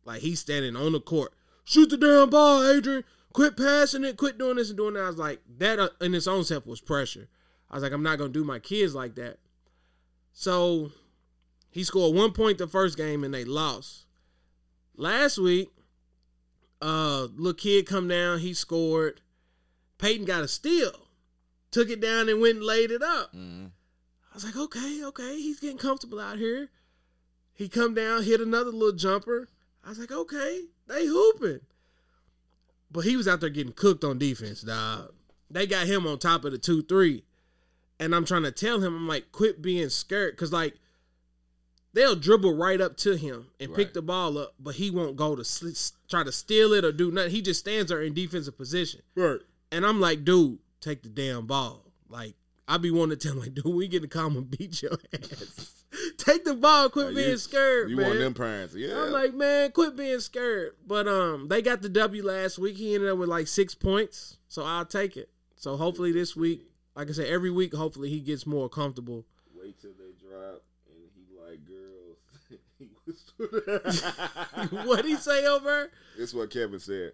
Like he's standing on the court. Shoot the damn ball, Adrian. Quit passing it. Quit doing this and doing that. I was like, that uh, in its own self was pressure. I was like, I'm not gonna do my kids like that. So he scored one point the first game and they lost. Last week, uh, little kid come down. He scored. Peyton got a steal took it down and went and laid it up. Mhm. I was like, okay, okay, he's getting comfortable out here. He come down, hit another little jumper. I was like, okay, they hooping. But he was out there getting cooked on defense, dog. They got him on top of the two three, and I'm trying to tell him, I'm like, quit being scared, cause like they'll dribble right up to him and pick the ball up, but he won't go to sl- try to steal it or do nothing. He just stands there in defensive position. Right. And I'm like, dude, take the damn ball. Like, I be wanting to tell him, like, dude, we get to come and beat your [LAUGHS] ass. take the ball, quit Like, being you- scared, You man. want them parents? Yeah. I'm like, man, quit being scared. But um, they got the W last week. He ended up with like six points, so I'll take it. So hopefully this week, like I said, every week, hopefully he gets more comfortable. wait till they drop, and he like girls. [LAUGHS] [LAUGHS] what he say over? This is what Kevin said.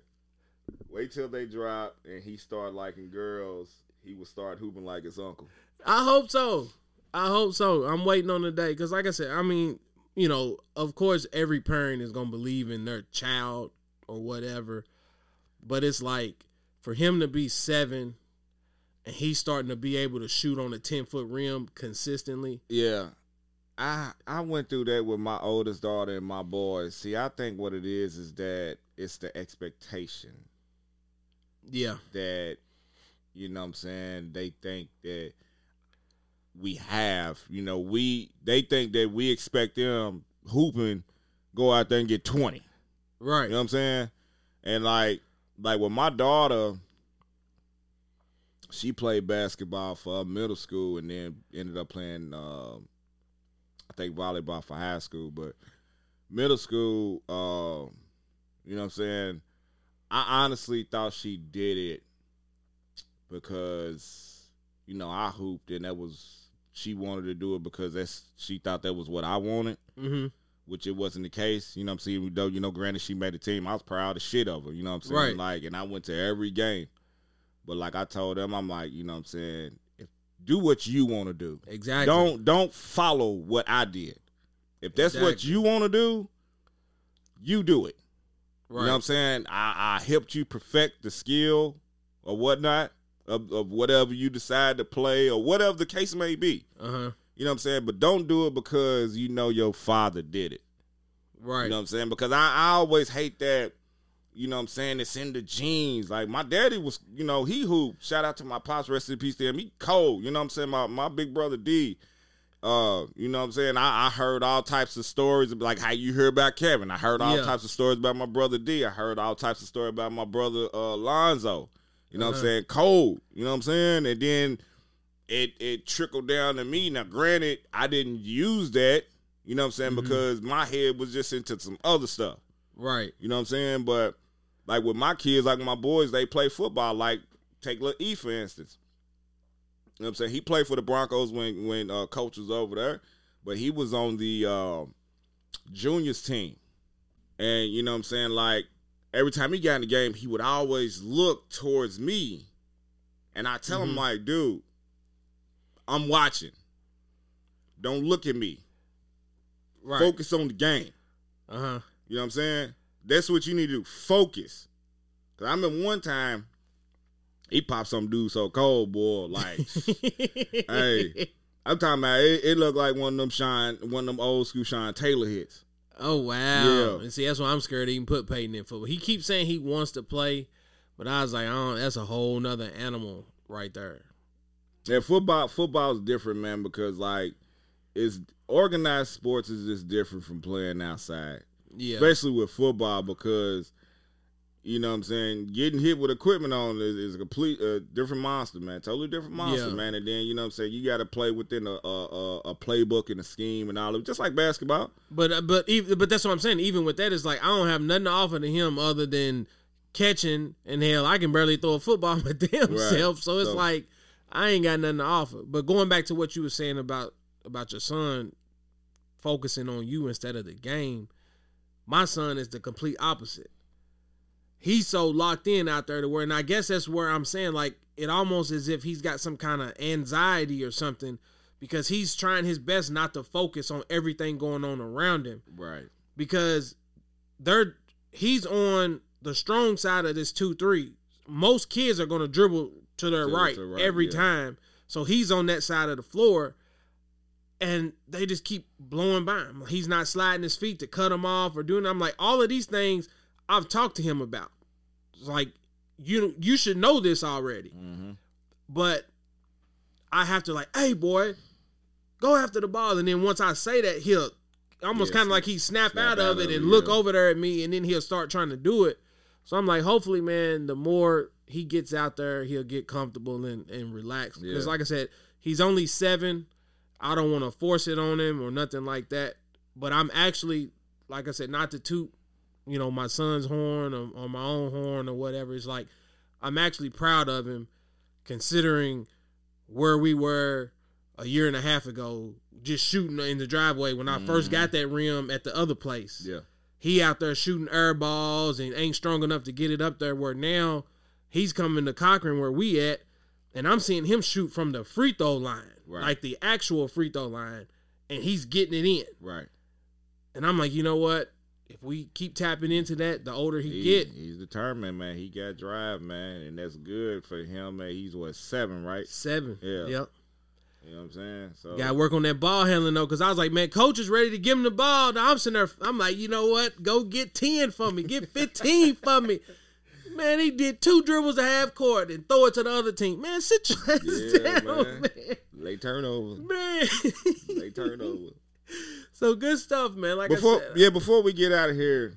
Wait till they drop, and he start liking girls. He will start hooping like his uncle. I hope so. I hope so. I'm waiting on the day because, like I said, I mean, you know, of course, every parent is gonna believe in their child or whatever, but it's like for him to be seven and he's starting to be able to shoot on a ten foot rim consistently. Yeah. I I went through that with my oldest daughter and my boys. See, I think what it is is that it's the expectation Yeah, that you know what I'm saying, they think that we have, you know, we they think that we expect them hooping go out there and get 20. right. You know what I'm saying? And like like with my daughter, she played basketball for middle school and then ended up playing, uh, I think volleyball for high school. But middle school, uh, you know what I'm saying? I honestly thought she did it because you know I hooped and that was she wanted to do it because that's she thought that was what I wanted, Mm-hmm. which it wasn't the case. You know what I'm saying? Though you know, granted she made the team, I was proud of shit of her. You know what I'm saying? Right. Like, and I went to every game, but like I told them, I'm like, you know what I'm saying? If do what you want to do. Exactly. Don't don't follow what I did. If that's what you want to do, you do it. Right. You know what I'm saying? I, I helped you perfect the skill or whatnot of, of whatever you decide to play or whatever the case may be. Uh huh. You know what I'm saying? But don't do it because you know your father did it. Right. You know what I'm saying? Because I, I always hate that, you know what I'm saying, it's in the genes. Like my daddy was, you know, he who shout out to my pops, rest in peace to him. He cold. You know what I'm saying? My my big brother D. Uh, you know what I'm saying? I, I heard all types of stories like how you hear about Kevin. I heard all Yeah. types of stories about my brother D. I heard all types of stories about my brother uh Lonzo. You know what I'm Uh-huh. saying? Cold. You know what I'm saying? And then it it trickled down to me. Now, granted, I didn't use that, you know what I'm saying, Mm-hmm. because my head was just into some other stuff. right. You know what I'm saying? But like with my kids, like my boys, they play football. Like take little E for instance. You know what I'm saying? He played for the Broncos when when uh, coach was over there, but he was on the uh, juniors team. And you know what I'm saying? Like every time he got in the game, he would always look towards me. And I tell him Mhm. like, dude, I'm watching. Don't look at me. Right. Focus on the game. Uh huh. You know what I'm saying? That's what you need to do. Focus. Cause I remember one time he popped some dude so cold, boy. Like, [LAUGHS] hey, I'm talking about it, it looked like one of them shine, one of them old school Sean Taylor hits. Oh wow! Yeah. And see, that's why I'm scared to even put Peyton in football. He keeps saying he wants to play, but I was like, oh, that's a whole nother animal right there. Yeah, football football is different, man, because like it's organized sports is just different from playing outside. Yeah, Especially with football because you know what I'm saying, getting hit with equipment on is, is a complete uh, different monster, man. Totally different monster, Yeah. man. And then you know what I'm saying, you got to play within a, a a a playbook and a scheme and all of it, just like basketball. but uh, but even but that's what I'm saying. Even with that, it's like I don't have nothing to offer to him other than catching, and hell, I can barely throw a football [LAUGHS] my damn Right. self. So it's So- like I ain't got nothing to offer. But going back to what you were saying about about your son focusing on you instead of the game, my son is the complete opposite. He's so locked in out there to where, and I guess that's where I'm saying like it almost as if he's got some kind of anxiety or something because he's trying his best not to focus on everything going on around him Right. because they're he's on the strong side of this two three. Most kids are going to dribble to their To- right, to right, every yeah. time, so he's on that side of the floor, and they just keep blowing by him. He's not sliding his feet to cut him off or doing. I'm like all of these things I've talked to him about. It's like you you should know this already, Mm-hmm. but I have to like, hey boy, go after the ball, and then once I say that, he'll almost Yeah, kind of like he snap, snap out, of it and look over there at me, and then he'll start trying to do it. So I'm like, hopefully, man, the more he gets out there, he'll get comfortable and, and relax. Because, Yeah. like I said, he's only seven. I don't want to force it on him or nothing like that. But I'm actually, like I said, not to toot, you know, my son's horn or, or my own horn or whatever. It's like I'm actually proud of him, considering where we were a year and a half ago, just shooting in the driveway when I first mm-hmm. got that rim at the other place Yeah. he out there shooting air balls and ain't strong enough to get it up there where now he's coming to Cochran where we at and I'm seeing him shoot from the free throw line Right. like the actual free throw line and he's getting it in Right. and I'm like you know what if we keep tapping into that the older he, He, get he's determined, man. He got drive, man, and that's good for him, man. He's what seven, right? seven Yeah. yep You know what I'm saying? So Got to work on that ball handling though, because I was like, man, coach is ready to give him the ball. Now I'm sitting there, I'm like, you know what? Go get ten for me, get fifteen for me. [LAUGHS] Man, he did two dribbles a half court and throw it to the other team. Man, sit your ass Yeah, [LAUGHS] down, man. man. late turnover, Man. late turnover. [LAUGHS] so good stuff, man. Like before I said, yeah, before we get out of here,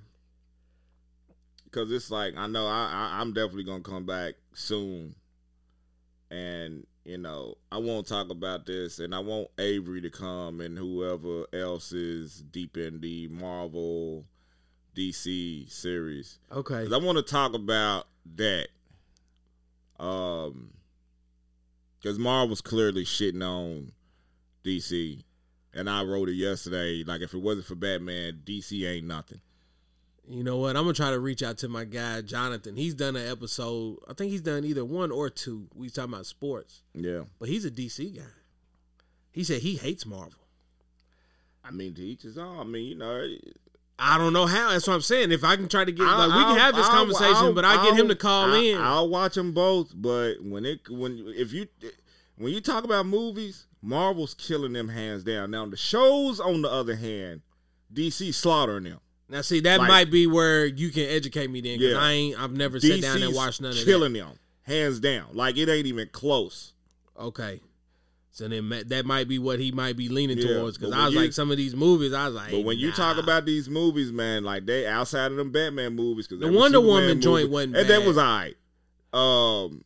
because it's like I know I, I I'm definitely gonna come back soon, and you know I won't talk about this, and I want Avery to come and whoever else is deep in the Marvel, DC series. Okay. I want to talk about that. Um, because Marvel's clearly shitting on DC, and I wrote it yesterday. Like, if it wasn't for Batman, DC ain't nothing. You know what? I'm gonna try to reach out to my guy Jonathan. He's done an episode. I think he's done either one or two. We talking about sports, Yeah, but he's a DC guy. He said he hates Marvel. I mean, to each his own. I mean, you know, I don't know how. That's what I'm saying. If I can try to get, I'll- like, we can have this I'll- conversation, I'll- but I get him to call in. I'll watch them both, but when it when if you when you talk about movies, Marvel's killing them hands down. Now the shows, on the other hand, DC slaughtering them. now, see, that like- might be where you can educate me then, because Yeah. I ain't. I've never sat down and DC's watched none of killing them hands down. Like it ain't even close. Okay. So then that might be what he might be leaning Yeah, towards. Because I was you- like, some of these movies, I was like, But when you talk about these movies, man, like they outside of them Batman movies, because The Wonder Woman joint wasn't and that was alright. Um,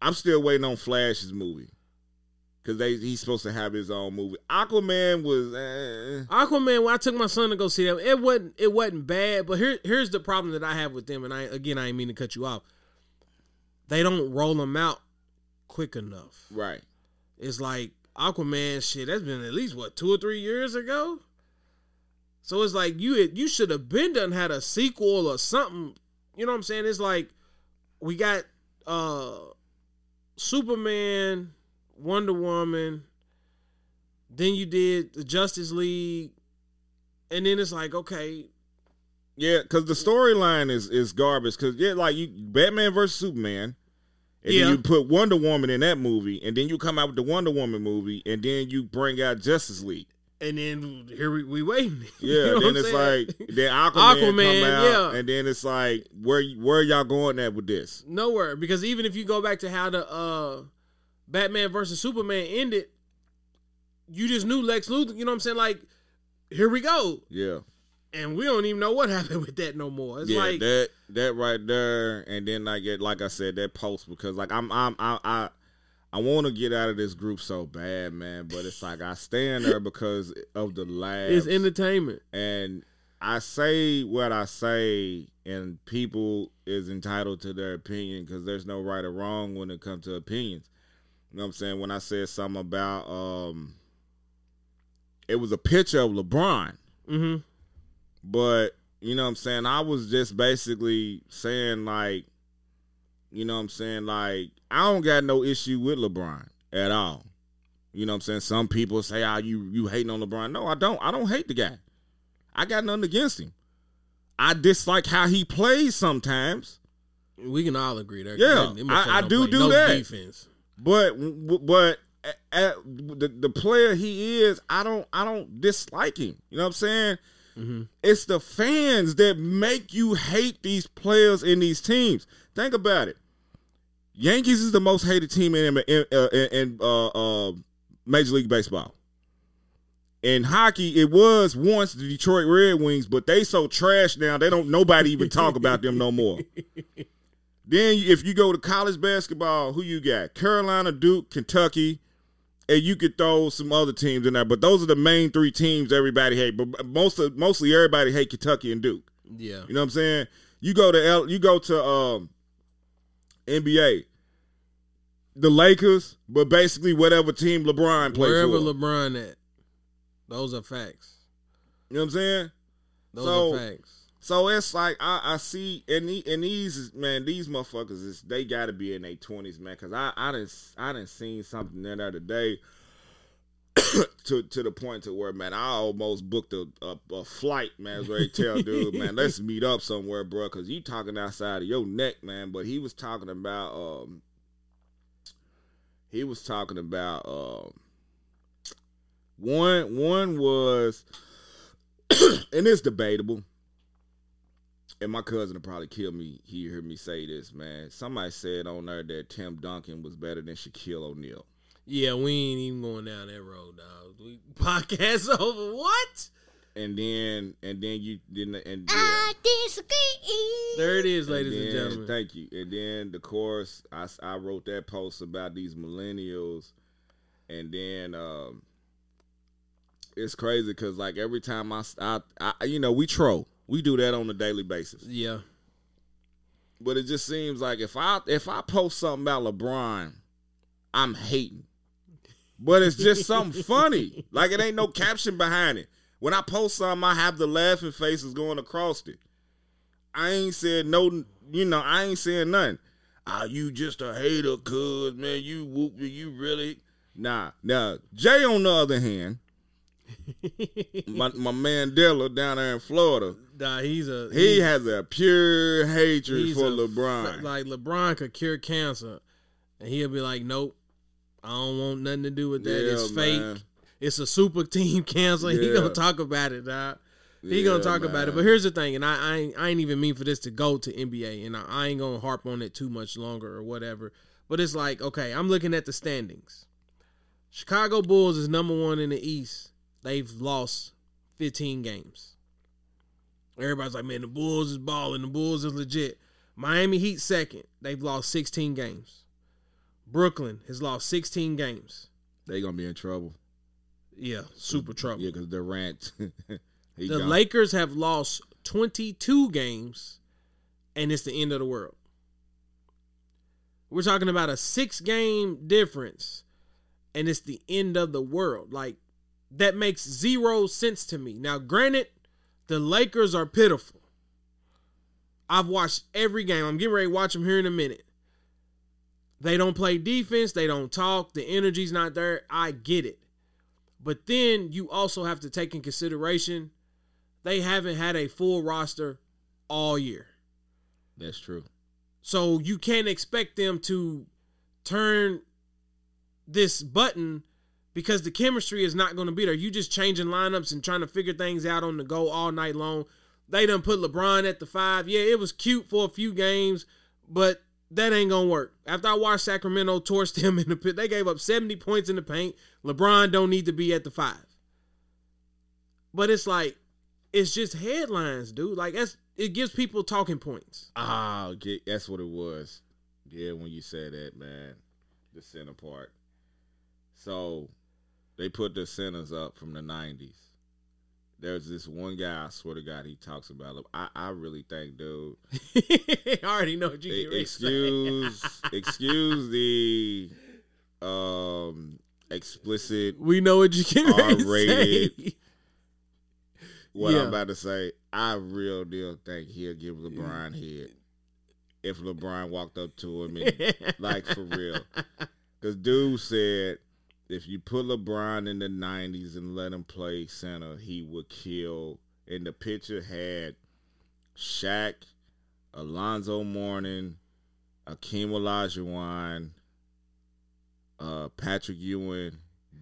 I'm still waiting on Flash's movie because they he's supposed to have his own movie. Aquaman was eh. Aquaman, when I took my son to go see that, it wasn't it wasn't bad. But here here's the problem that I have with them, and I again I ain't mean to cut you off. They don't roll them out quick enough. right. It's like Aquaman shit. That's been at least what two or three years ago. So it's like you you should have been done had a sequel or something. You know what I'm saying? It's like we got uh Superman, Wonder Woman, then you did the Justice League, and then it's like okay, Yeah, because the storyline is is garbage. Because yeah, like you Batman versus Superman. And Yeah. then you put Wonder Woman in that movie, and then you come out with the Wonder Woman movie, and then you bring out Justice League. and then here we, we waiting. [LAUGHS] Yeah, You know then it's saying? like then Aquaman, [LAUGHS] Aquaman, come out, yeah. and then it's like where where y'all going at with this? Nowhere because even if you go back to how the uh Batman versus Superman ended, you just knew Lex Luthor. You know what I'm saying? Like, here we go, Yeah, and we don't even know what [LAUGHS] happened with that no more. It's yeah, like that that right there, and then I get like I said, that post because like I'm I'm I I, I want to get out of this group so bad, man, but it's like I stand there because of the last. it's entertainment. and I say what I say, and people is entitled to their opinion because there's no right or wrong when it comes to opinions. You know what I'm saying? When I said something about um, it was a picture of LeBron, Mm-hmm. but you know what I'm saying? I was just basically saying like, you know what I'm saying? Like I don't got no issue with LeBron at all. You know what I'm saying? Some people say, "Ah, you you hating on LeBron." No, I don't. I don't hate the guy. I got nothing against him. I dislike how he plays sometimes, We can all agree there. Yeah, That- motherfucker I- I do play do no that. Defense. But but at, the the player he is, I don't I don't dislike him. You know what I'm saying? Mm-hmm. It's the fans that make you hate these players in these teams. Think about it. Yankees is the most hated team in in, uh, in uh, uh, Major League Baseball. In hockey, it was once the Detroit Red Wings, but they so trash now they don't nobody even talk about them no more. [LAUGHS] Then if you go to college basketball, who you got? Carolina, Duke, Kentucky, and you could throw some other teams in there. But those are the main three teams everybody hate. But most of mostly everybody hate Kentucky and Duke. Yeah. You know what I'm saying? You go to L, you go to um, NBA, the Lakers, but basically whatever team LeBron plays Wherever for. LeBron at, those are facts. you know what I'm saying? Those So- are facts. So it's like I, I see, and the, and these man, these motherfuckers is they got to be in their twenties, man. Because I I didn't I didn't seen something the other day [COUGHS] to to the point to where man, I almost booked a a, a flight, man. Ready to tell [LAUGHS] dude, man, let's meet up somewhere, bro. Because you talking outside of your neck, man. But he was talking about um, he was talking about um, one one was, [COUGHS] and it's debatable and my cousin will probably kill me. He heard me say this, man. Somebody said on there that Tim Duncan was better than Shaquille O'Neal. Yeah, we ain't even going down that road, dog. We [LAUGHS] podcast over what? and then and then you then and yeah. I disagree. There it is, ladies And and, gentlemen. Thank you. And then the course, I, I wrote that post about these millennials, and then um, it's crazy because like every time I, s- I, I- you know, we troll, we do that on a daily basis. Yeah. But it just seems like if I if I post something about LeBron, I'm hating. But it's just something [LAUGHS] funny. Like it ain't no caption behind it. When I post something, I have the laughing faces going across it. I ain't said no, you know, I ain't saying nothing. Ah, you just a hater, cuz, man. You whoop, you really. Nah, nah. Jay, on the other hand, [LAUGHS] my, my man Dilla down there in Florida, Nah, he's a he has a pure hatred for LeBron. like LeBron could cure cancer, and he'll be like, "Nope, I don't want nothing to do with that. Yeah, it's fake. man. It's a super team [LAUGHS] cancer." He gonna talk about it, dog. He gonna Yeah, talk about it. But here's the thing, and I, I ain't, I ain't even mean for this to go to NBA, and I, I ain't gonna harp on it too much longer or whatever. But it's like, okay, I'm looking at the standings. Chicago Bulls is number one in the East. They've lost 15 games. Everybody's like, man, the Bulls is balling. The Bulls is legit. Miami Heat second. They've lost 16 games. Brooklyn has lost 16 games. They're gonna be in trouble. Yeah, super trouble. Yeah, because Durant. [LAUGHS] he the gone. Lakers have lost 22 games, and it's the end of the world. We're talking about a six game difference, and it's the end of the world. Like, that makes zero sense to me. Now, granted, the Lakers are pitiful. I've watched every game. I'm getting ready to watch them here in a minute. They don't play defense, they don't talk, the energy's not there. I get it. But then you also have to take in consideration they haven't had a full roster all year. That's true. So you can't expect them to turn this button because the chemistry is not going to be there. You just changing lineups and trying to figure things out on the go all night long. They done put LeBron at the five. Yeah, it was cute for a few games, but that ain't gonna work. After I watched Sacramento [LAUGHS] torch them in the pit, they gave up 70 points in the paint. LeBron don't need to be at the five. But it's like, it's just headlines, dude. Like that's it gives people talking points. Ah, that's what it was. Yeah, when you said that, man, the center part. So they put the centers up from the '90s. There's this one guy. I swear to God, he talks about. it. I I really think, dude. [LAUGHS] I already know what you say. excuse [LAUGHS] excuse the um explicit We know what you to R-rated. what Yeah. I'm about to say, I real deal think he'll give LeBron head if LeBron walked up to him and [LAUGHS] like for real. Because dude said if you put LeBron in the '90s and let him play center, he would kill. And the picture had Shaq, Alonzo Mourning, Akeem Olajuwon, uh, Patrick Ewing,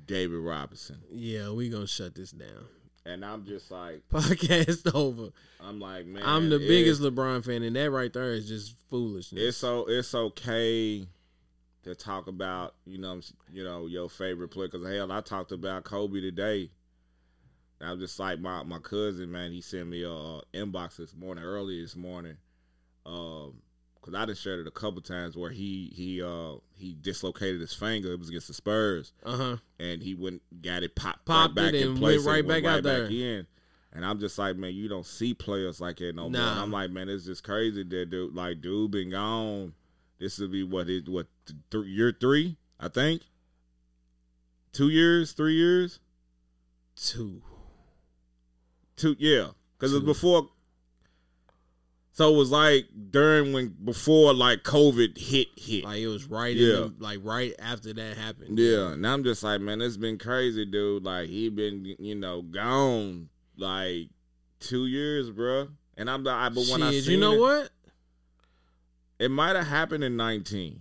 David Robinson, yeah, we gonna shut this down. and I'm just like, [LAUGHS] Podcast over. I'm like, man, I'm the biggest LeBron fan, and that right there is just foolishness. it's so it's okay to talk about you know you know your favorite player because hell I talked about Kobe today. I was just like my my cousin man he sent me a, uh inbox this morning early this morning um because I done shared it a couple times where he he uh he dislocated his finger it was against the Spurs uh huh. and he went got it popped, Popped right back in place went and right back out there. in. And I'm just like, man, you don't see players like that no more. And I'm like, man, it's just crazy that dude, like, dude, been gone. This will be what it what th- year three, I think. Two years, three years, Two. two, yeah, because it was before. So it was like during when before like COVID hit hit. Like it was right Yeah. in the, like right after that happened. Yeah, and I'm just like, man, it's been crazy, dude. Like he been, you know, gone like two years, bruh. And I'm like, but when I seen you know it, what? it might have happened in 19.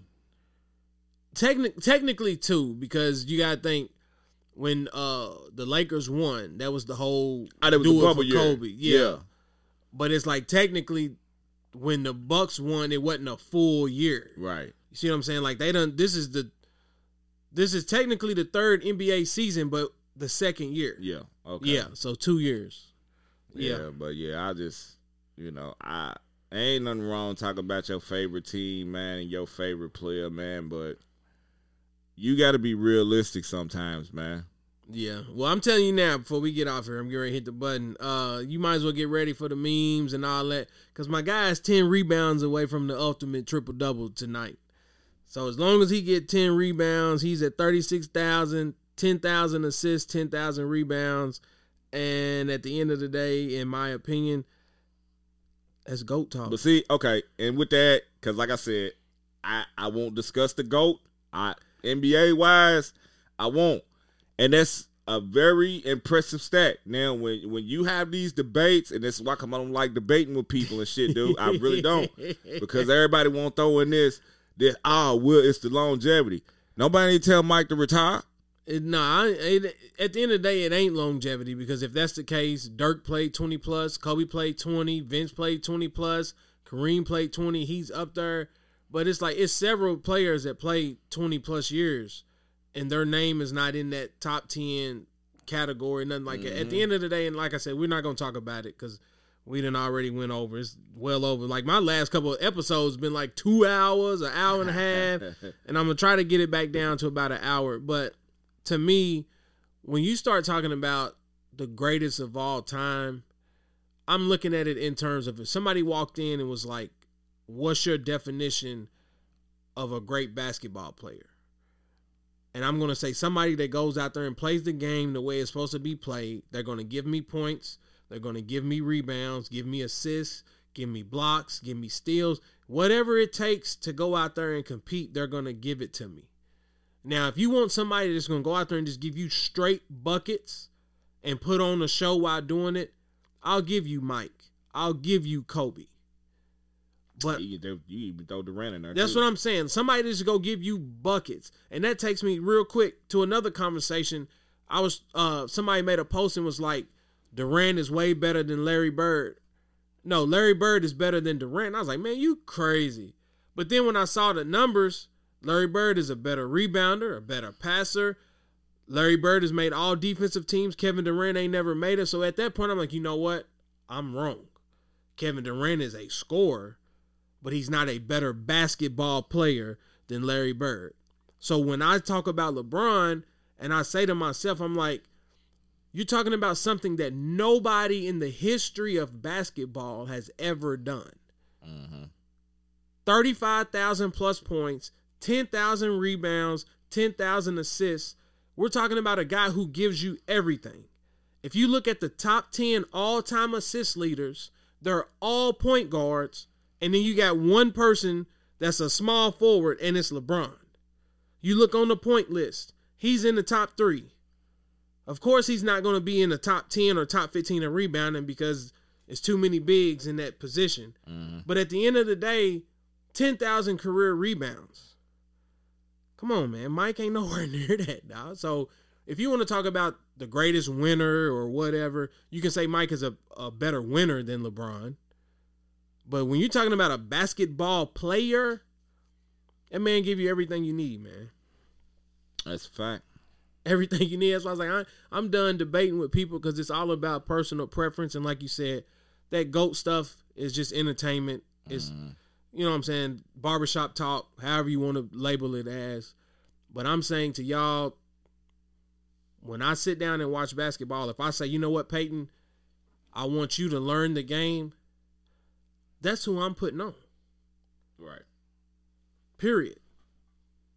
Technic- technically two, because you gotta think when uh the Lakers won, that was the whole Oh, that was do the it bubble for. Kobe. Yeah. Yeah. But it's like technically when the Bucks won, it wasn't a full year. Right. You see what I'm saying? Like they done this is the this is technically the third NBA season, but the second year. Yeah. Okay. Yeah, so two years. Yeah, Yeah. but yeah, I just you know I ain't nothing wrong talking about your favorite team, man, and your favorite player, man. But you got to be realistic sometimes, man. Yeah. Well, I'm telling you now, before we get off here, I'm ready to hit the button. Uh, you might as well get ready for the memes and all that. Cause my guy is 10 rebounds away from the ultimate triple double tonight. So as long as he get 10 rebounds, he's at 36,000, 10,000 assists, 10,000 rebounds. And at the end of the day, in my opinion, that's GOAT talk. But see, okay, and with that, because like I said, I I won't discuss the goat. I NBA wise, I won't, and that's a very impressive stat. Now, when when you have these debates, and this is why I don't like debating with people and shit, dude. I really don't, [LAUGHS] because everybody won't throw in this that oh, well, it's the longevity. Nobody tell Mike to retire. It, nah, it, at the end of the day, it ain't longevity because if that's the case, Dirk played 20 plus, Kobe played 20, Vince played 20 plus, Kareem played 20. He's up there. But it's like, it's several players that played 20 plus years and their name is not in that top 10 category, nothing like that. At the mm-hmm. end of the day, and like I said, we're not going to talk about it because we done already went over. It's well over. Like my last couple of episodes been like two hours, an hour and a half, [LAUGHS] and I'm gonna try to get it back down to about an hour. But to me, when you start talking about the greatest of all time, I'm looking at it in terms of if somebody walked in and was like, "What's your definition of a great basketball player?" And I'm going to say somebody that goes out there and plays the game the way it's supposed to be played. They're going to give me points. They're going to give me rebounds, give me assists, give me blocks, give me steals. Whatever it takes to go out there and compete, they're going to give it to me. Now, if you want somebody that's going to go out there and just give you straight buckets and put on a show while doing it, I'll give you Mike. I'll give you Kobe. But You, can- you even throw Durant in there. that's too. what I'm saying. Somebody just go give you buckets, and that takes me real quick to another conversation. I was uh somebody made a post and was like, Durant is way better than Larry Bird. No, Larry Bird is better than Durant. I was like, man, you crazy. But then when I saw the numbers, Larry Bird is a better rebounder, a better passer. Larry Bird has made all defensive teams. Kevin Durant ain't never made it. So at that point, I'm like, you know what? I'm wrong. Kevin Durant is a scorer, but he's not a better basketball player than Larry Bird. So when I talk about LeBron and I say to myself, I'm like, you're talking about something that nobody in the history of basketball has ever done. Mm-hmm. 35,000 plus points, 10,000 rebounds, 10,000 assists. We're talking about a guy who gives you everything. If you look at the top 10 all time assist leaders, they're all point guards. And then you got one person that's a small forward, and it's LeBron. You look on the point list, he's in the top three. Of course, he's not going to be in the top 10 or top 15 in rebounding because it's too many bigs in that position. Mm-hmm. But at the end of the day, 10,000 career rebounds. Come on, man. Mike ain't [LAUGHS] nowhere near that, dog. So if you want to talk about the greatest winner or whatever, you can say Mike is a, a better winner than LeBron. But when you're talking about a basketball player, that man give you everything you need, man. That's a fact. Everything you need. That's why I was like, I, I'm done debating with people because it's all about personal preference. And like you said, that GOAT stuff is just entertainment. It's, mm-hmm. you know what I'm saying, barbershop talk, however you want to label it as. But I'm saying to y'all, when I sit down and watch basketball, if I say, you know what, Peyton, I want you to learn the game, that's who I'm putting on. Right. Period.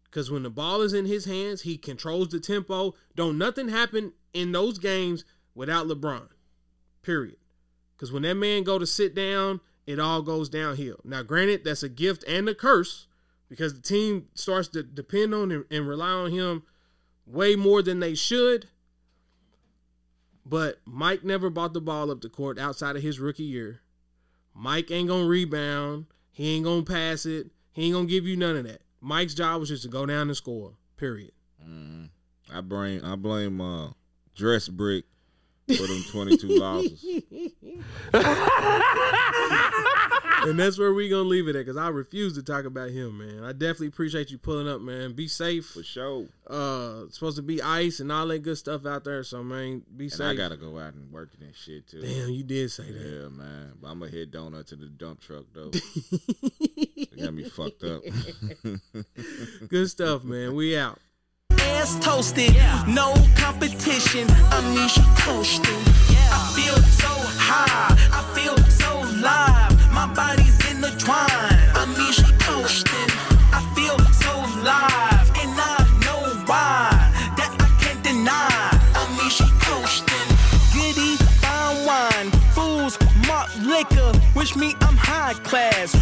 Because when the ball is in his hands, he controls the tempo. Don't nothing happen in those games without LeBron. Period. Because when that man go to sit down, it all goes downhill. Now, granted, that's a gift and a curse because the team starts to depend on him and rely on him way more than they should. But Mike never bought the ball up the court outside of his rookie year. Mike ain't gonna rebound. He ain't gonna pass it. He ain't gonna give you none of that. Mike's job was just to go down and score. Period. I blame I blame uh Westbrick for them twenty two losses. [LAUGHS] [LAUGHS] and that's where we gonna leave it at because I refuse to talk about him, man. I definitely appreciate you pulling up, man. Be safe. For sure. Uh, it's supposed to be ice and all that good stuff out there, so man, be And safe. I gotta go out and work in that shit too. Damn, you did say that. Yeah, man. But I'm gonna hit donut to the dump truck though. [LAUGHS] it got me fucked up. [LAUGHS] Good stuff, man. We out. ass toasted, no competition. I'm Misha coasting. I feel so high, I feel so live. My body's in the twine. I'm Misha coasting. I feel so live, and I know why. That I can't deny. I'm Misha coasting. Goody, fine wine, fools, malt liquor. Wish me I'm high class.